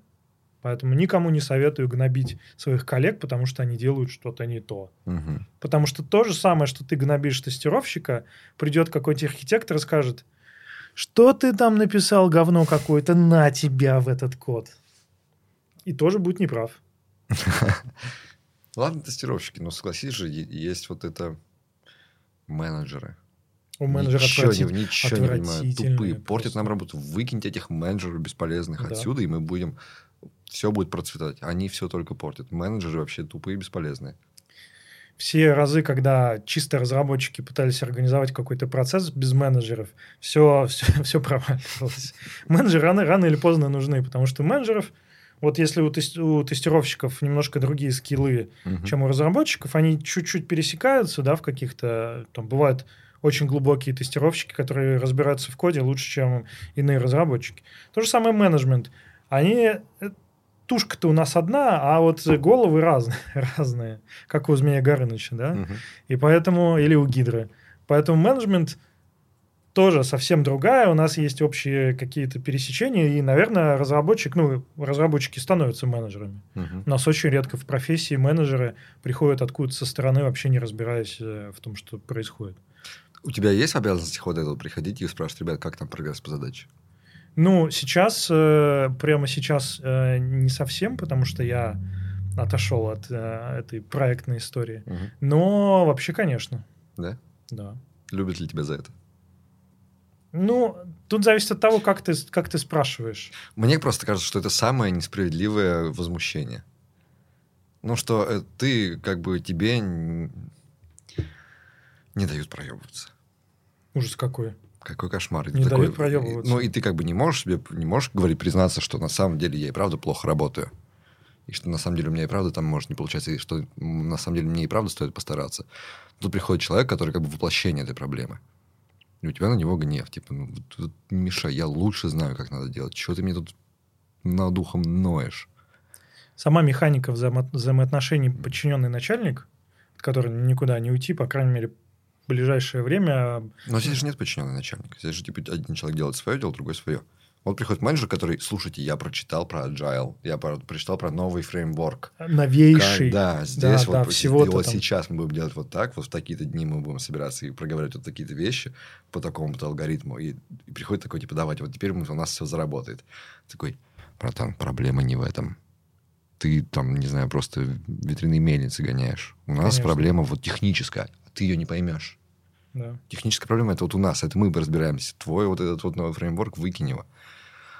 Поэтому никому не советую гнобить своих коллег, потому что они делают что-то не то. Мгм. Потому что то же самое, что ты гнобишь тестировщика, придет какой-то архитектор и скажет, что ты там написал говно какое-то, на тебя в этот код. И тоже будет неправ. Ладно, тестировщики, но согласись же, есть вот это менеджеры. У менеджера ничего, отвратит- не, ничего не понимают. Тупые. Портят просто. нам работу. Выкиньте этих менеджеров бесполезных Да. отсюда, и мы будем... Все будет процветать. Они все только портят. Менеджеры вообще тупые и бесполезные. все разы, когда чисто разработчики пытались организовать какой-то процесс без менеджеров, все, все, все проваливалось. Менеджеры рано, рано или поздно нужны, потому что менеджеров, вот если у, тес- у тестировщиков немножко другие скиллы, Мгм. чем у разработчиков, они чуть-чуть пересекаются, да, в каких-то, там, бывают очень глубокие тестировщики, которые разбираются в коде лучше, чем иные разработчики. То же самое менеджмент. Они, э, тушка-то у нас одна, а вот головы разные, разные, как у Змея Горыныча, да, Мгм. и поэтому, или у Гидры. Поэтому менеджмент тоже совсем другая, у нас есть общие какие-то пересечения, и, наверное, разработчик, ну, разработчики становятся менеджерами. Мгм. У нас очень редко в профессии менеджеры приходят откуда-то со стороны, вообще не разбираясь э, в том, что происходит. У тебя есть обязанность вот этого приходить и спрашивать, ребят, как там прогресс по задаче? Ну, сейчас, э, прямо сейчас э, не совсем, потому что я отошел от э, этой проектной истории. Мгм. Но вообще, конечно, Да? да. Любят ли тебя за это? Ну, тут зависит от того, как ты, как ты спрашиваешь. Мне просто кажется, что это самое несправедливое возмущение. Ну, что э, ты, как бы, тебе не дают проебываться. Ужас какой. Какой кошмар. Не такой- дают проебываться. Ну, и ты как бы не можешь себе, не можешь говорить, признаться, что на самом деле я и правда плохо работаю. И что на самом деле у меня и правда там может не получаться, и что на самом деле мне и правда стоит постараться. Тут приходит человек, который как бы воплощение этой проблемы. И у тебя на него гнев. Типа, ну, не мешай, я лучше знаю, как надо делать. Чего ты мне тут над ухом ноешь? Сама механика взаимо- взаимоотношений подчиненный начальник, от которой никуда не уйти, по крайней мере, ближайшее время. Но здесь же нет подчиненного начальника. Здесь же типа один человек делает свое дело, другой свое. Вот приходит менеджер, который, слушайте, я прочитал про agile, я про- прочитал про новый фреймворк. Новейший. Как- да, здесь да, вот, всего-то и вот там. сейчас мы будем делать вот так, вот в такие-то дни мы будем собираться и проговаривать вот такие-то вещи по такому-то алгоритму. И, и приходит такой, типа, давайте, вот теперь мы- у нас все заработает. Такой, братан, проблема не в этом. Ты там, не знаю, просто ветряные мельницы гоняешь. У нас Конечно. проблема вот техническая, а ты ее не поймешь. Да. Техническая проблема это вот у нас, это мы разбираемся. Твой вот этот вот новый фреймворк выкинь его.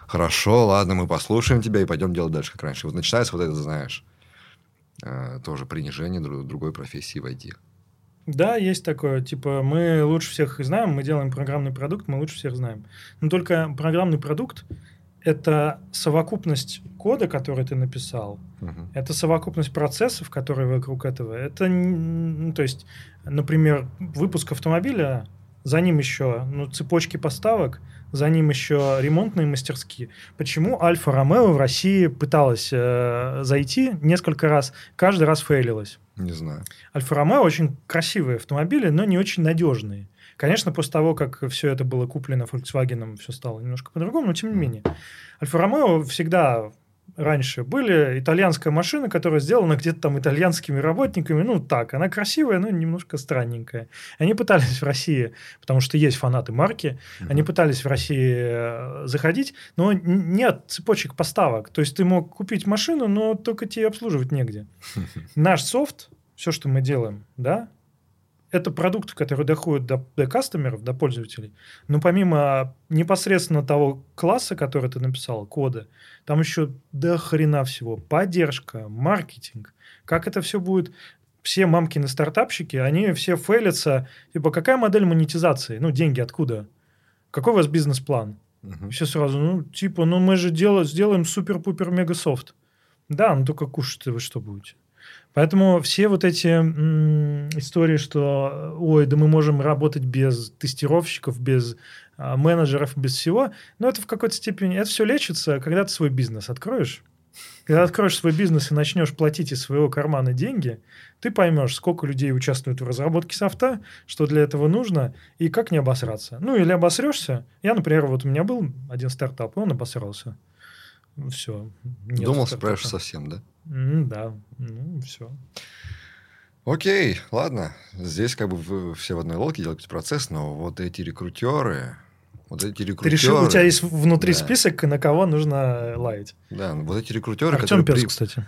Хорошо, ладно, мы послушаем тебя и пойдем делать дальше, как раньше. Вот начинается вот это, знаешь, э, тоже принижение друг- другой профессии в IT. Да, есть такое. Типа, мы лучше всех знаем, мы делаем программный продукт, мы лучше всех знаем. Но только программный продукт — это совокупность кода, который ты написал, Мгм. это совокупность процессов, которые вокруг этого. Это, ну, то есть, например, выпуск автомобиля, за ним еще ну, цепочки поставок, за ним еще ремонтные мастерские. Почему Альфа-Ромео в России пыталась э, зайти несколько раз, каждый раз фейлилась? Не знаю. Альфа-Ромео очень красивые автомобили, но не очень надежные. Конечно, после того, как все это было куплено Volkswagen, все стало немножко по-другому, но тем не менее. Альфа-Ромео всегда раньше были итальянская машина, которая сделана где-то там итальянскими работниками. Ну, так, она красивая, но немножко странненькая. Они пытались в России, потому что есть фанаты марки, они Мгм. пытались в России э, заходить, но нет цепочек поставок. То есть ты мог купить машину, но только тебе обслуживать негде. Наш софт, все, что мы делаем, да, это продукт, который доходит до, до кастомеров, до пользователей. Но помимо непосредственно того класса, который ты написал, кода, там еще до хрена всего. Поддержка, маркетинг. Как это все будет? Все мамкины стартапщики, они все фейлятся. Типа, какая модель монетизации? Ну, деньги откуда? Какой у вас бизнес-план? Мгм. Все сразу, ну, типа, ну мы же дела- сделаем супер-пупер мега софт. Да, ну только кушать вы что будете? Поэтому все вот эти м, истории, что, ой, да мы можем работать без тестировщиков, без а, менеджеров, без всего, но это в какой-то степени, это все лечится, когда ты свой бизнес откроешь. Когда откроешь свой бизнес и начнешь платить из своего кармана деньги, ты поймешь, сколько людей участвует в разработке софта, что для этого нужно, и как не обосраться. Ну, или обосрешься. Я, например, вот у меня был один стартап, и он обосрался. Все. Думал, справишься совсем, да? Mm, да, ну, все. Окей, ладно. Здесь как бы вы все в одной лодке делаете процесс, но вот эти рекрутеры, вот эти рекрутеры... Ты решил, у тебя есть внутри да. список, на кого нужно лаять. Да, вот эти рекрутеры, Артем которые... Пес, при... кстати.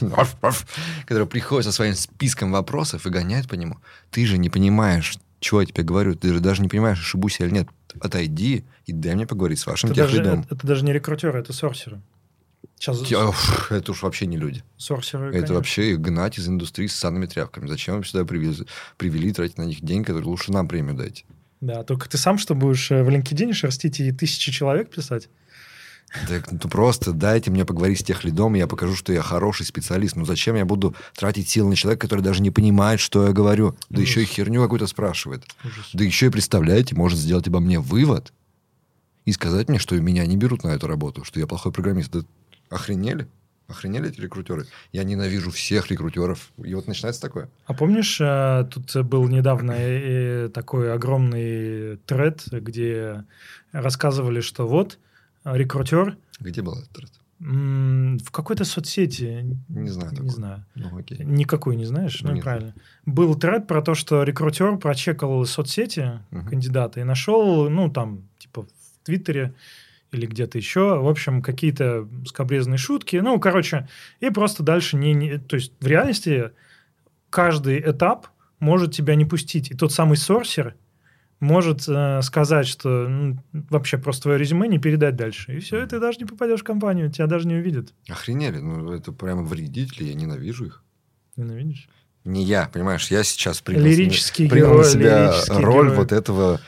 которые приходят со своим списком вопросов и гоняют по нему. Ты же не понимаешь, чего я тебе говорю. Ты же даже не понимаешь, ошибусь я или нет. Отойди и дай мне поговорить с вашим это техлидом. Даже, это, это даже не рекрутеры, это сорсеры. Сейчас... Это уж вообще не люди. Сорсеры, Это конечно. вообще гнать из индустрии с санными тряпками. Зачем вы сюда привезли, привели, тратить на них деньги, которые лучше нам премию дайте? Да, только ты сам что будешь э, в LinkedIn шерстить и тысячи человек писать? Так, ну просто дайте мне поговорить с тех лидом, я покажу, что я хороший специалист. Ну зачем я буду тратить силы на человека, который даже не понимает, что я говорю? Да Ужас. еще и херню какую-то спрашивает. Ужас. Да еще и, представляете, может сделать обо мне вывод и сказать мне, что меня не берут на эту работу, что я плохой программист. Да Охренели? Охренели эти рекрутеры? Я ненавижу всех рекрутеров. И вот начинается такое. А помнишь, э, тут был недавно такой огромный тред, где рассказывали, что вот рекрутер... Где был этот тред? В какой-то соцсети. Не знаю. Не знаю. Ну, окей. Никакой не знаешь? Ну, Нет. правильно. Был тред про то, что рекрутер прочекал соцсети угу. кандидата и нашел, ну, там, типа, в Твиттере или где-то еще. В общем, какие-то скобрезные шутки. Ну, короче, и просто дальше не, не... То есть в реальности каждый этап может тебя не пустить. И тот самый сорсер может э, сказать, что ну, вообще просто твое резюме не передать дальше. И все, и ты даже не попадешь в компанию, тебя даже не увидят. Охренели. Ну, это прямо вредители, я ненавижу их. Ненавидишь? Не я, понимаешь, я сейчас принял, лирический принял герой, на себя роль герой. вот этого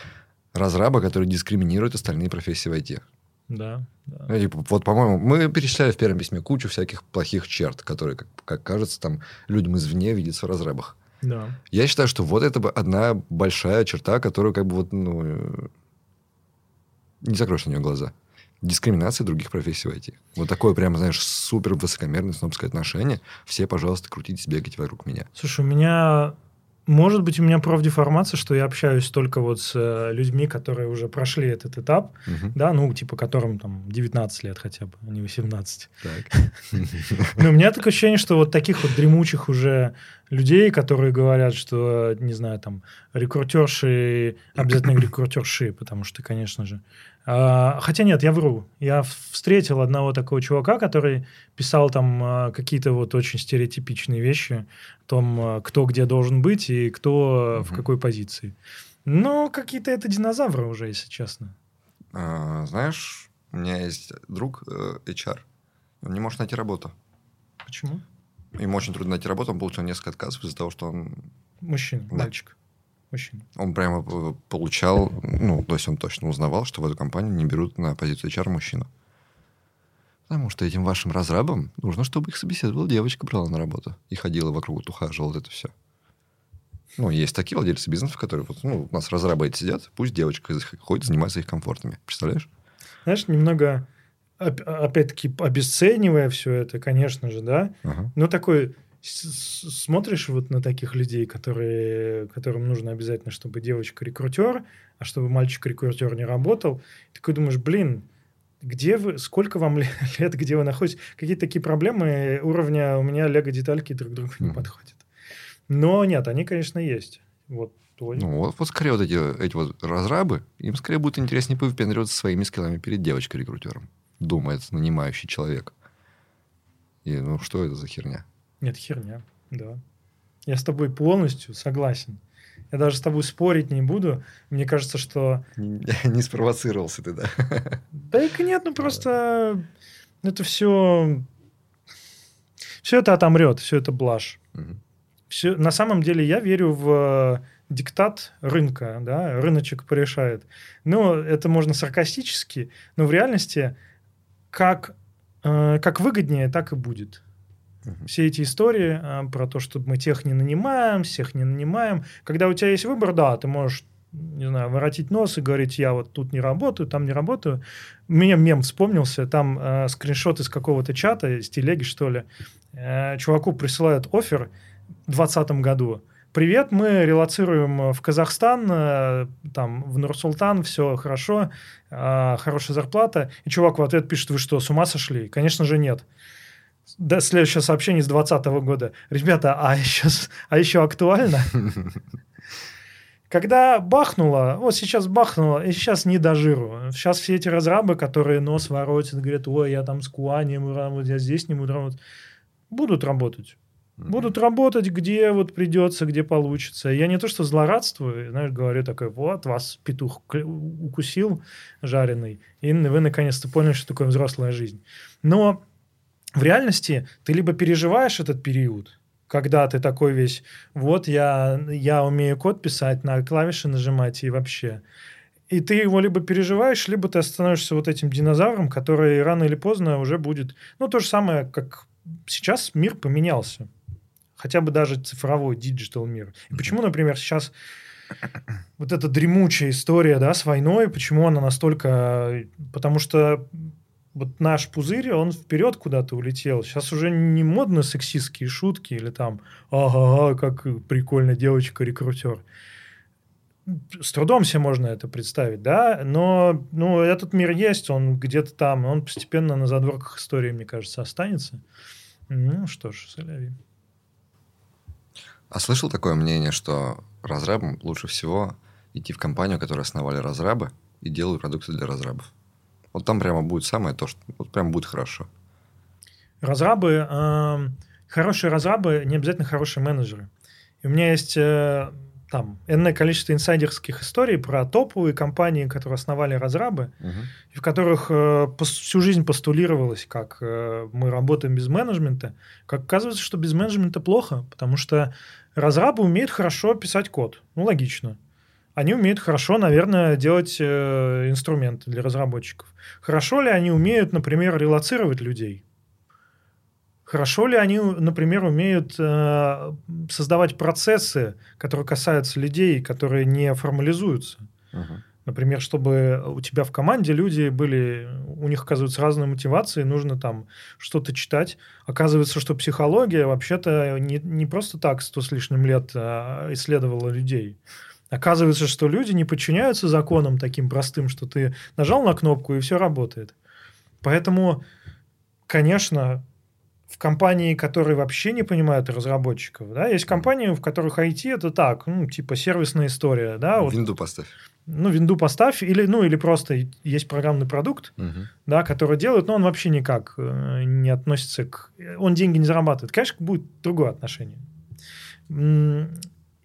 разраба, который дискриминирует остальные профессии в IT. Да, да. Ну, типа, вот, по-моему, мы перечисляли в первом письме кучу всяких плохих черт, которые, как, как кажется, там людям извне видятся в разрабах. Да. Я считаю, что вот это одна большая черта, которую как бы вот, ну, не закроешь на нее глаза. Дискриминация других профессий в IT. Вот такое прямо, знаешь, супер высокомерное снобское отношение. Все, пожалуйста, крутитесь, бегайте вокруг меня. Слушай, у меня может быть, у меня профдеформация, что я общаюсь только вот с э, людьми, которые уже прошли этот этап, угу. да, ну, типа, которым там 19 лет хотя бы, а не 18. Ну, у меня такое ощущение, что вот таких вот дремучих уже людей, которые говорят, что, не знаю, там, рекрутерши, обязательно рекрутерши, потому что, конечно же, хотя нет, я вру. Я встретил одного такого чувака, который писал там а, какие-то вот очень стереотипичные вещи о том, а, кто где должен быть и кто угу. в какой позиции. Но какие-то это динозавры уже, если честно. А, знаешь, у меня есть друг э, HR. Он не может найти работу. Почему? Ему очень трудно найти работу. Он получил несколько отказов из-за того, что он... Мужчина, да. мальчик мужчин. Он прямо получал, ну, то есть он точно узнавал, что в эту компанию не берут на позицию HR мужчину. Потому что этим вашим разрабам нужно, чтобы их собеседовала девочка, брала на работу и ходила вокруг, вот ухаживала, вот это все. Ну, есть такие владельцы бизнесов, которые вот, ну, у нас разрабы эти сидят, пусть девочка ходит, занимается их комфортами. Представляешь? Знаешь, немного, опять-таки, обесценивая все это, конечно же, да, ага. но такой смотришь вот на таких людей, которые, которым нужно обязательно, чтобы девочка рекрутер, а чтобы мальчик рекрутер не работал, ты такой думаешь, блин, где вы, сколько вам лет, где вы находитесь? Какие-то такие проблемы уровня у меня лего-детальки друг другу не подходят. Но нет, они, конечно, есть. Вот твой. Ну, вот, вот скорее вот эти, эти вот разрабы, им скорее будет интереснее повыпендриваться своими скиллами перед девочкой-рекрутером, думает нанимающий человек. И ну что это за херня? Нет, херня, да. Я с тобой полностью согласен. Я даже с тобой спорить не буду. Мне кажется, что... Не спровоцировался ты, да? Да и нет, ну просто это все... Все это отомрет, все это блажь. Угу. Все... На самом деле я верю в диктат рынка, да, рыночек порешает. Ну, это можно саркастически, но в реальности как, э, как выгоднее, так и будет. Все эти истории а, про то, что мы тех не нанимаем, всех не нанимаем. Когда у тебя есть выбор, да, ты можешь не знаю, воротить нос и говорить, я вот тут не работаю, там не работаю. Мне мем вспомнился, там э, скриншот из какого-то чата, из телеги, что ли. Э, чуваку присылают офер в 2020 году. Привет, мы релацируем в Казахстан, э, там, в Нур-Султан, все хорошо, э, хорошая зарплата. И чувак в ответ пишет, вы что, с ума сошли? Конечно же, нет. Да, следующее сообщение с 2020 года. Ребята, а еще, а еще актуально? Когда бахнуло, вот сейчас бахнуло, и сейчас не до жиру. Сейчас все эти разрабы, которые нос воротят, говорят, ой, я там с Куа не буду работать, я здесь не буду работать, будут работать. Будут работать, где вот придется, где получится. Я не то, что злорадствую, знаешь, говорю такой, вот, вас петух укусил жареный, и вы наконец-то поняли, что такое взрослая жизнь. Но в реальности ты либо переживаешь этот период, когда ты такой весь, вот я, я умею код писать, на клавиши нажимать и вообще. И ты его либо переживаешь, либо ты становишься вот этим динозавром, который рано или поздно уже будет... Ну, то же самое, как сейчас мир поменялся. Хотя бы даже цифровой, digital мир. И почему, например, сейчас вот эта дремучая история да, с войной, почему она настолько... Потому что вот наш пузырь, он вперед куда-то улетел. Сейчас уже не модно сексистские шутки или там, ага, как прикольно девочка-рекрутер. С трудом себе можно это представить, да, но ну, этот мир есть, он где-то там, он постепенно на задворках истории, мне кажется, останется. Ну что ж, соляви. А слышал такое мнение, что разрабам лучше всего идти в компанию, которую основали разрабы и делают продукты для разрабов? Вот там прямо будет самое то, что вот прям будет хорошо. Разрабы, э, хорошие разрабы не обязательно хорошие менеджеры. И у меня есть э, там энное количество инсайдерских историй про топовые компании, которые основали разрабы, угу. и в которых э, всю жизнь постулировалось, как э, мы работаем без менеджмента. Как оказывается, что без менеджмента плохо, потому что разрабы умеют хорошо писать код. Ну, логично они умеют хорошо, наверное, делать э, инструменты для разработчиков. Хорошо ли они умеют, например, релацировать людей? Хорошо ли они, например, умеют э, создавать процессы, которые касаются людей, которые не формализуются? Uh-huh. Например, чтобы у тебя в команде люди были, у них, оказывается, разные мотивации, нужно там что-то читать. Оказывается, что психология вообще-то не, не просто так сто с лишним лет а исследовала людей. Оказывается, что люди не подчиняются законам таким простым, что ты нажал на кнопку и все работает. Поэтому, конечно, в компании, которые вообще не понимают разработчиков, да, есть компании, в которых IT это так, ну, типа сервисная история, да. Вот, винду поставь. Ну, винду поставь, или, ну, или просто есть программный продукт, угу. да, который делают, но он вообще никак э, не относится к... Он деньги не зарабатывает. Конечно, будет другое отношение.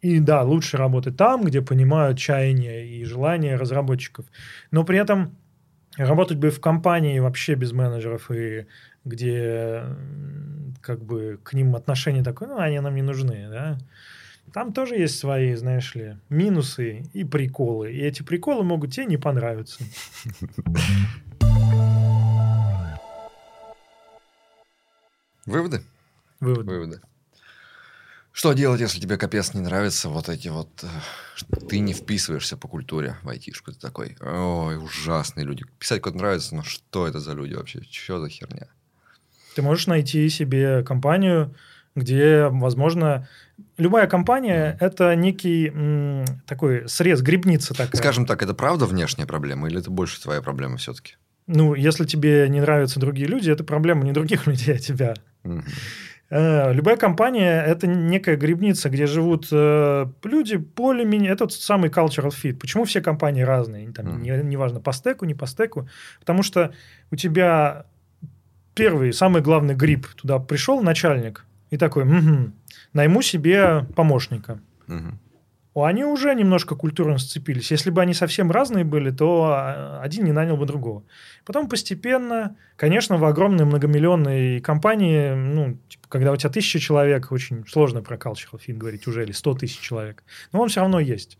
И да, лучше работать там, где понимают чаяния и желания разработчиков. Но при этом работать бы в компании вообще без менеджеров и где как бы к ним отношение такое, ну, они нам не нужны, да. Там тоже есть свои, знаешь ли, минусы и приколы. И эти приколы могут тебе не понравиться. Выводы? Выводы. Выводы. Что делать, если тебе капец не нравится вот эти вот... Э, ты не вписываешься по культуре в айтишку. Ты такой, ой, ужасные люди. Писать код нравится, но что это за люди вообще? Что за херня? Ты можешь найти себе компанию, где, возможно, любая компания это некий м, такой срез, грибница такая. Скажем так, это правда внешняя проблема или это больше твоя проблема все-таки? Ну, если тебе не нравятся другие люди, это проблема не других людей, а тебя. Mm-hmm. Э, любая компания – это некая грибница, где живут э, люди более-менее… Это тот самый cultural fit. Почему все компании разные? Там, mm. не, неважно, по стеку, не по стеку. Потому что у тебя первый, самый главный гриб. Туда пришел начальник и такой, угу, найму себе помощника. Mm-hmm они уже немножко культурно сцепились. Если бы они совсем разные были, то а, один не нанял бы другого. Потом постепенно, конечно, в огромной многомиллионной компании, ну, типа, когда у тебя тысяча человек, очень сложно про cultural fit говорить уже, или сто тысяч человек, но он все равно есть.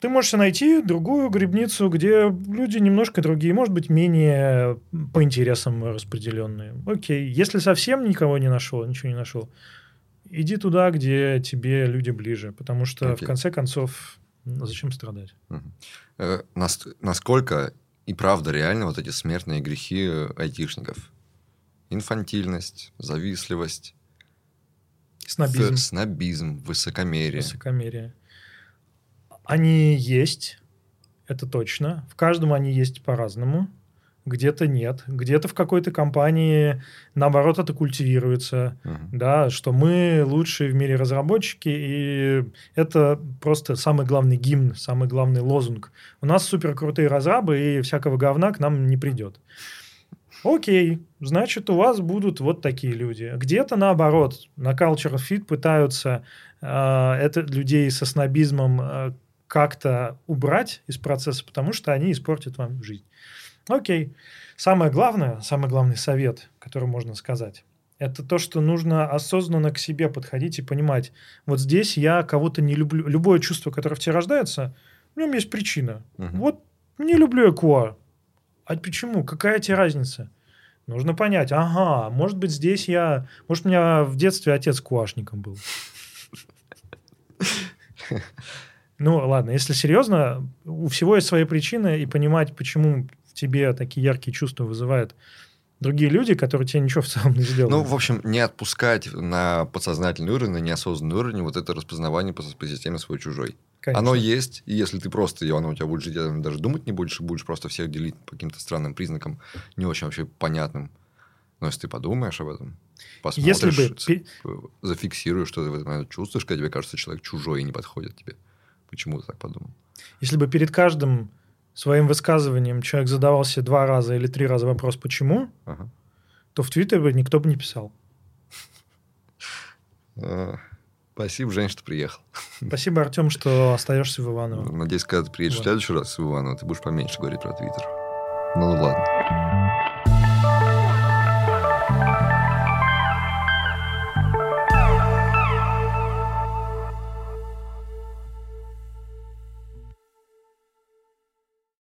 ты можешь найти другую грибницу, где люди немножко другие, может быть, менее по интересам распределенные. Окей, если совсем никого не нашел, ничего не нашел, иди туда, где тебе люди ближе, потому что Окей. в конце концов зачем страдать? Угу. насколько и правда реально вот эти смертные грехи э, айтишников? Инфантильность, завистливость, снобизм, снобизм высокомерие. Высокомерие. Они есть, это точно. В каждом они есть по-разному. Где-то нет. Где-то в какой-то компании, наоборот, это культивируется. Uh-huh. Да, что мы лучшие в мире разработчики, и это просто самый главный гимн, самый главный лозунг. У нас супер крутые разрабы, и всякого говна к нам не придет. Окей, значит, у вас будут вот такие люди. Где-то наоборот, на Culture Fit пытаются э, это людей со снобизмом э, как-то убрать из процесса, потому что они испортят вам жизнь. Окей. Самое главное, самый главный совет, который можно сказать, это то, что нужно осознанно к себе подходить и понимать, вот здесь я кого-то не люблю. Любое чувство, которое в тебе рождается, в нем есть причина. Угу. Вот не люблю я куа. А почему? Какая тебе разница? Нужно понять, ага, может быть, здесь я... Может, у меня в детстве отец куашником был. Ну, ладно, если серьезно, у всего есть свои причины, и понимать, почему тебе такие яркие чувства вызывают другие люди, которые тебе ничего в целом не сделали. Ну, в общем, не отпускать на подсознательный уровень, на неосознанный уровень вот это распознавание по, по системе свой-чужой. Оно есть, и если ты просто, и оно у тебя будет жить, даже думать не будешь, и будешь просто всех делить по каким-то странным признакам, не очень вообще понятным. Но если ты подумаешь об этом, посмотришь, если бы... зафиксируешь, что ты в этот момент чувствуешь, когда тебе кажется, человек чужой и не подходит тебе. Почему ты так подумал? Если бы перед каждым своим высказыванием человек задавался два раза или три раза вопрос «почему?», ага. то в Твиттере бы никто бы не писал. А, спасибо, Жень, что приехал. Спасибо, Артем, что остаешься в Иваново. Надеюсь, когда ты приедешь в следующий раз в Иваново, ты будешь поменьше говорить про Твиттер. Ну ладно.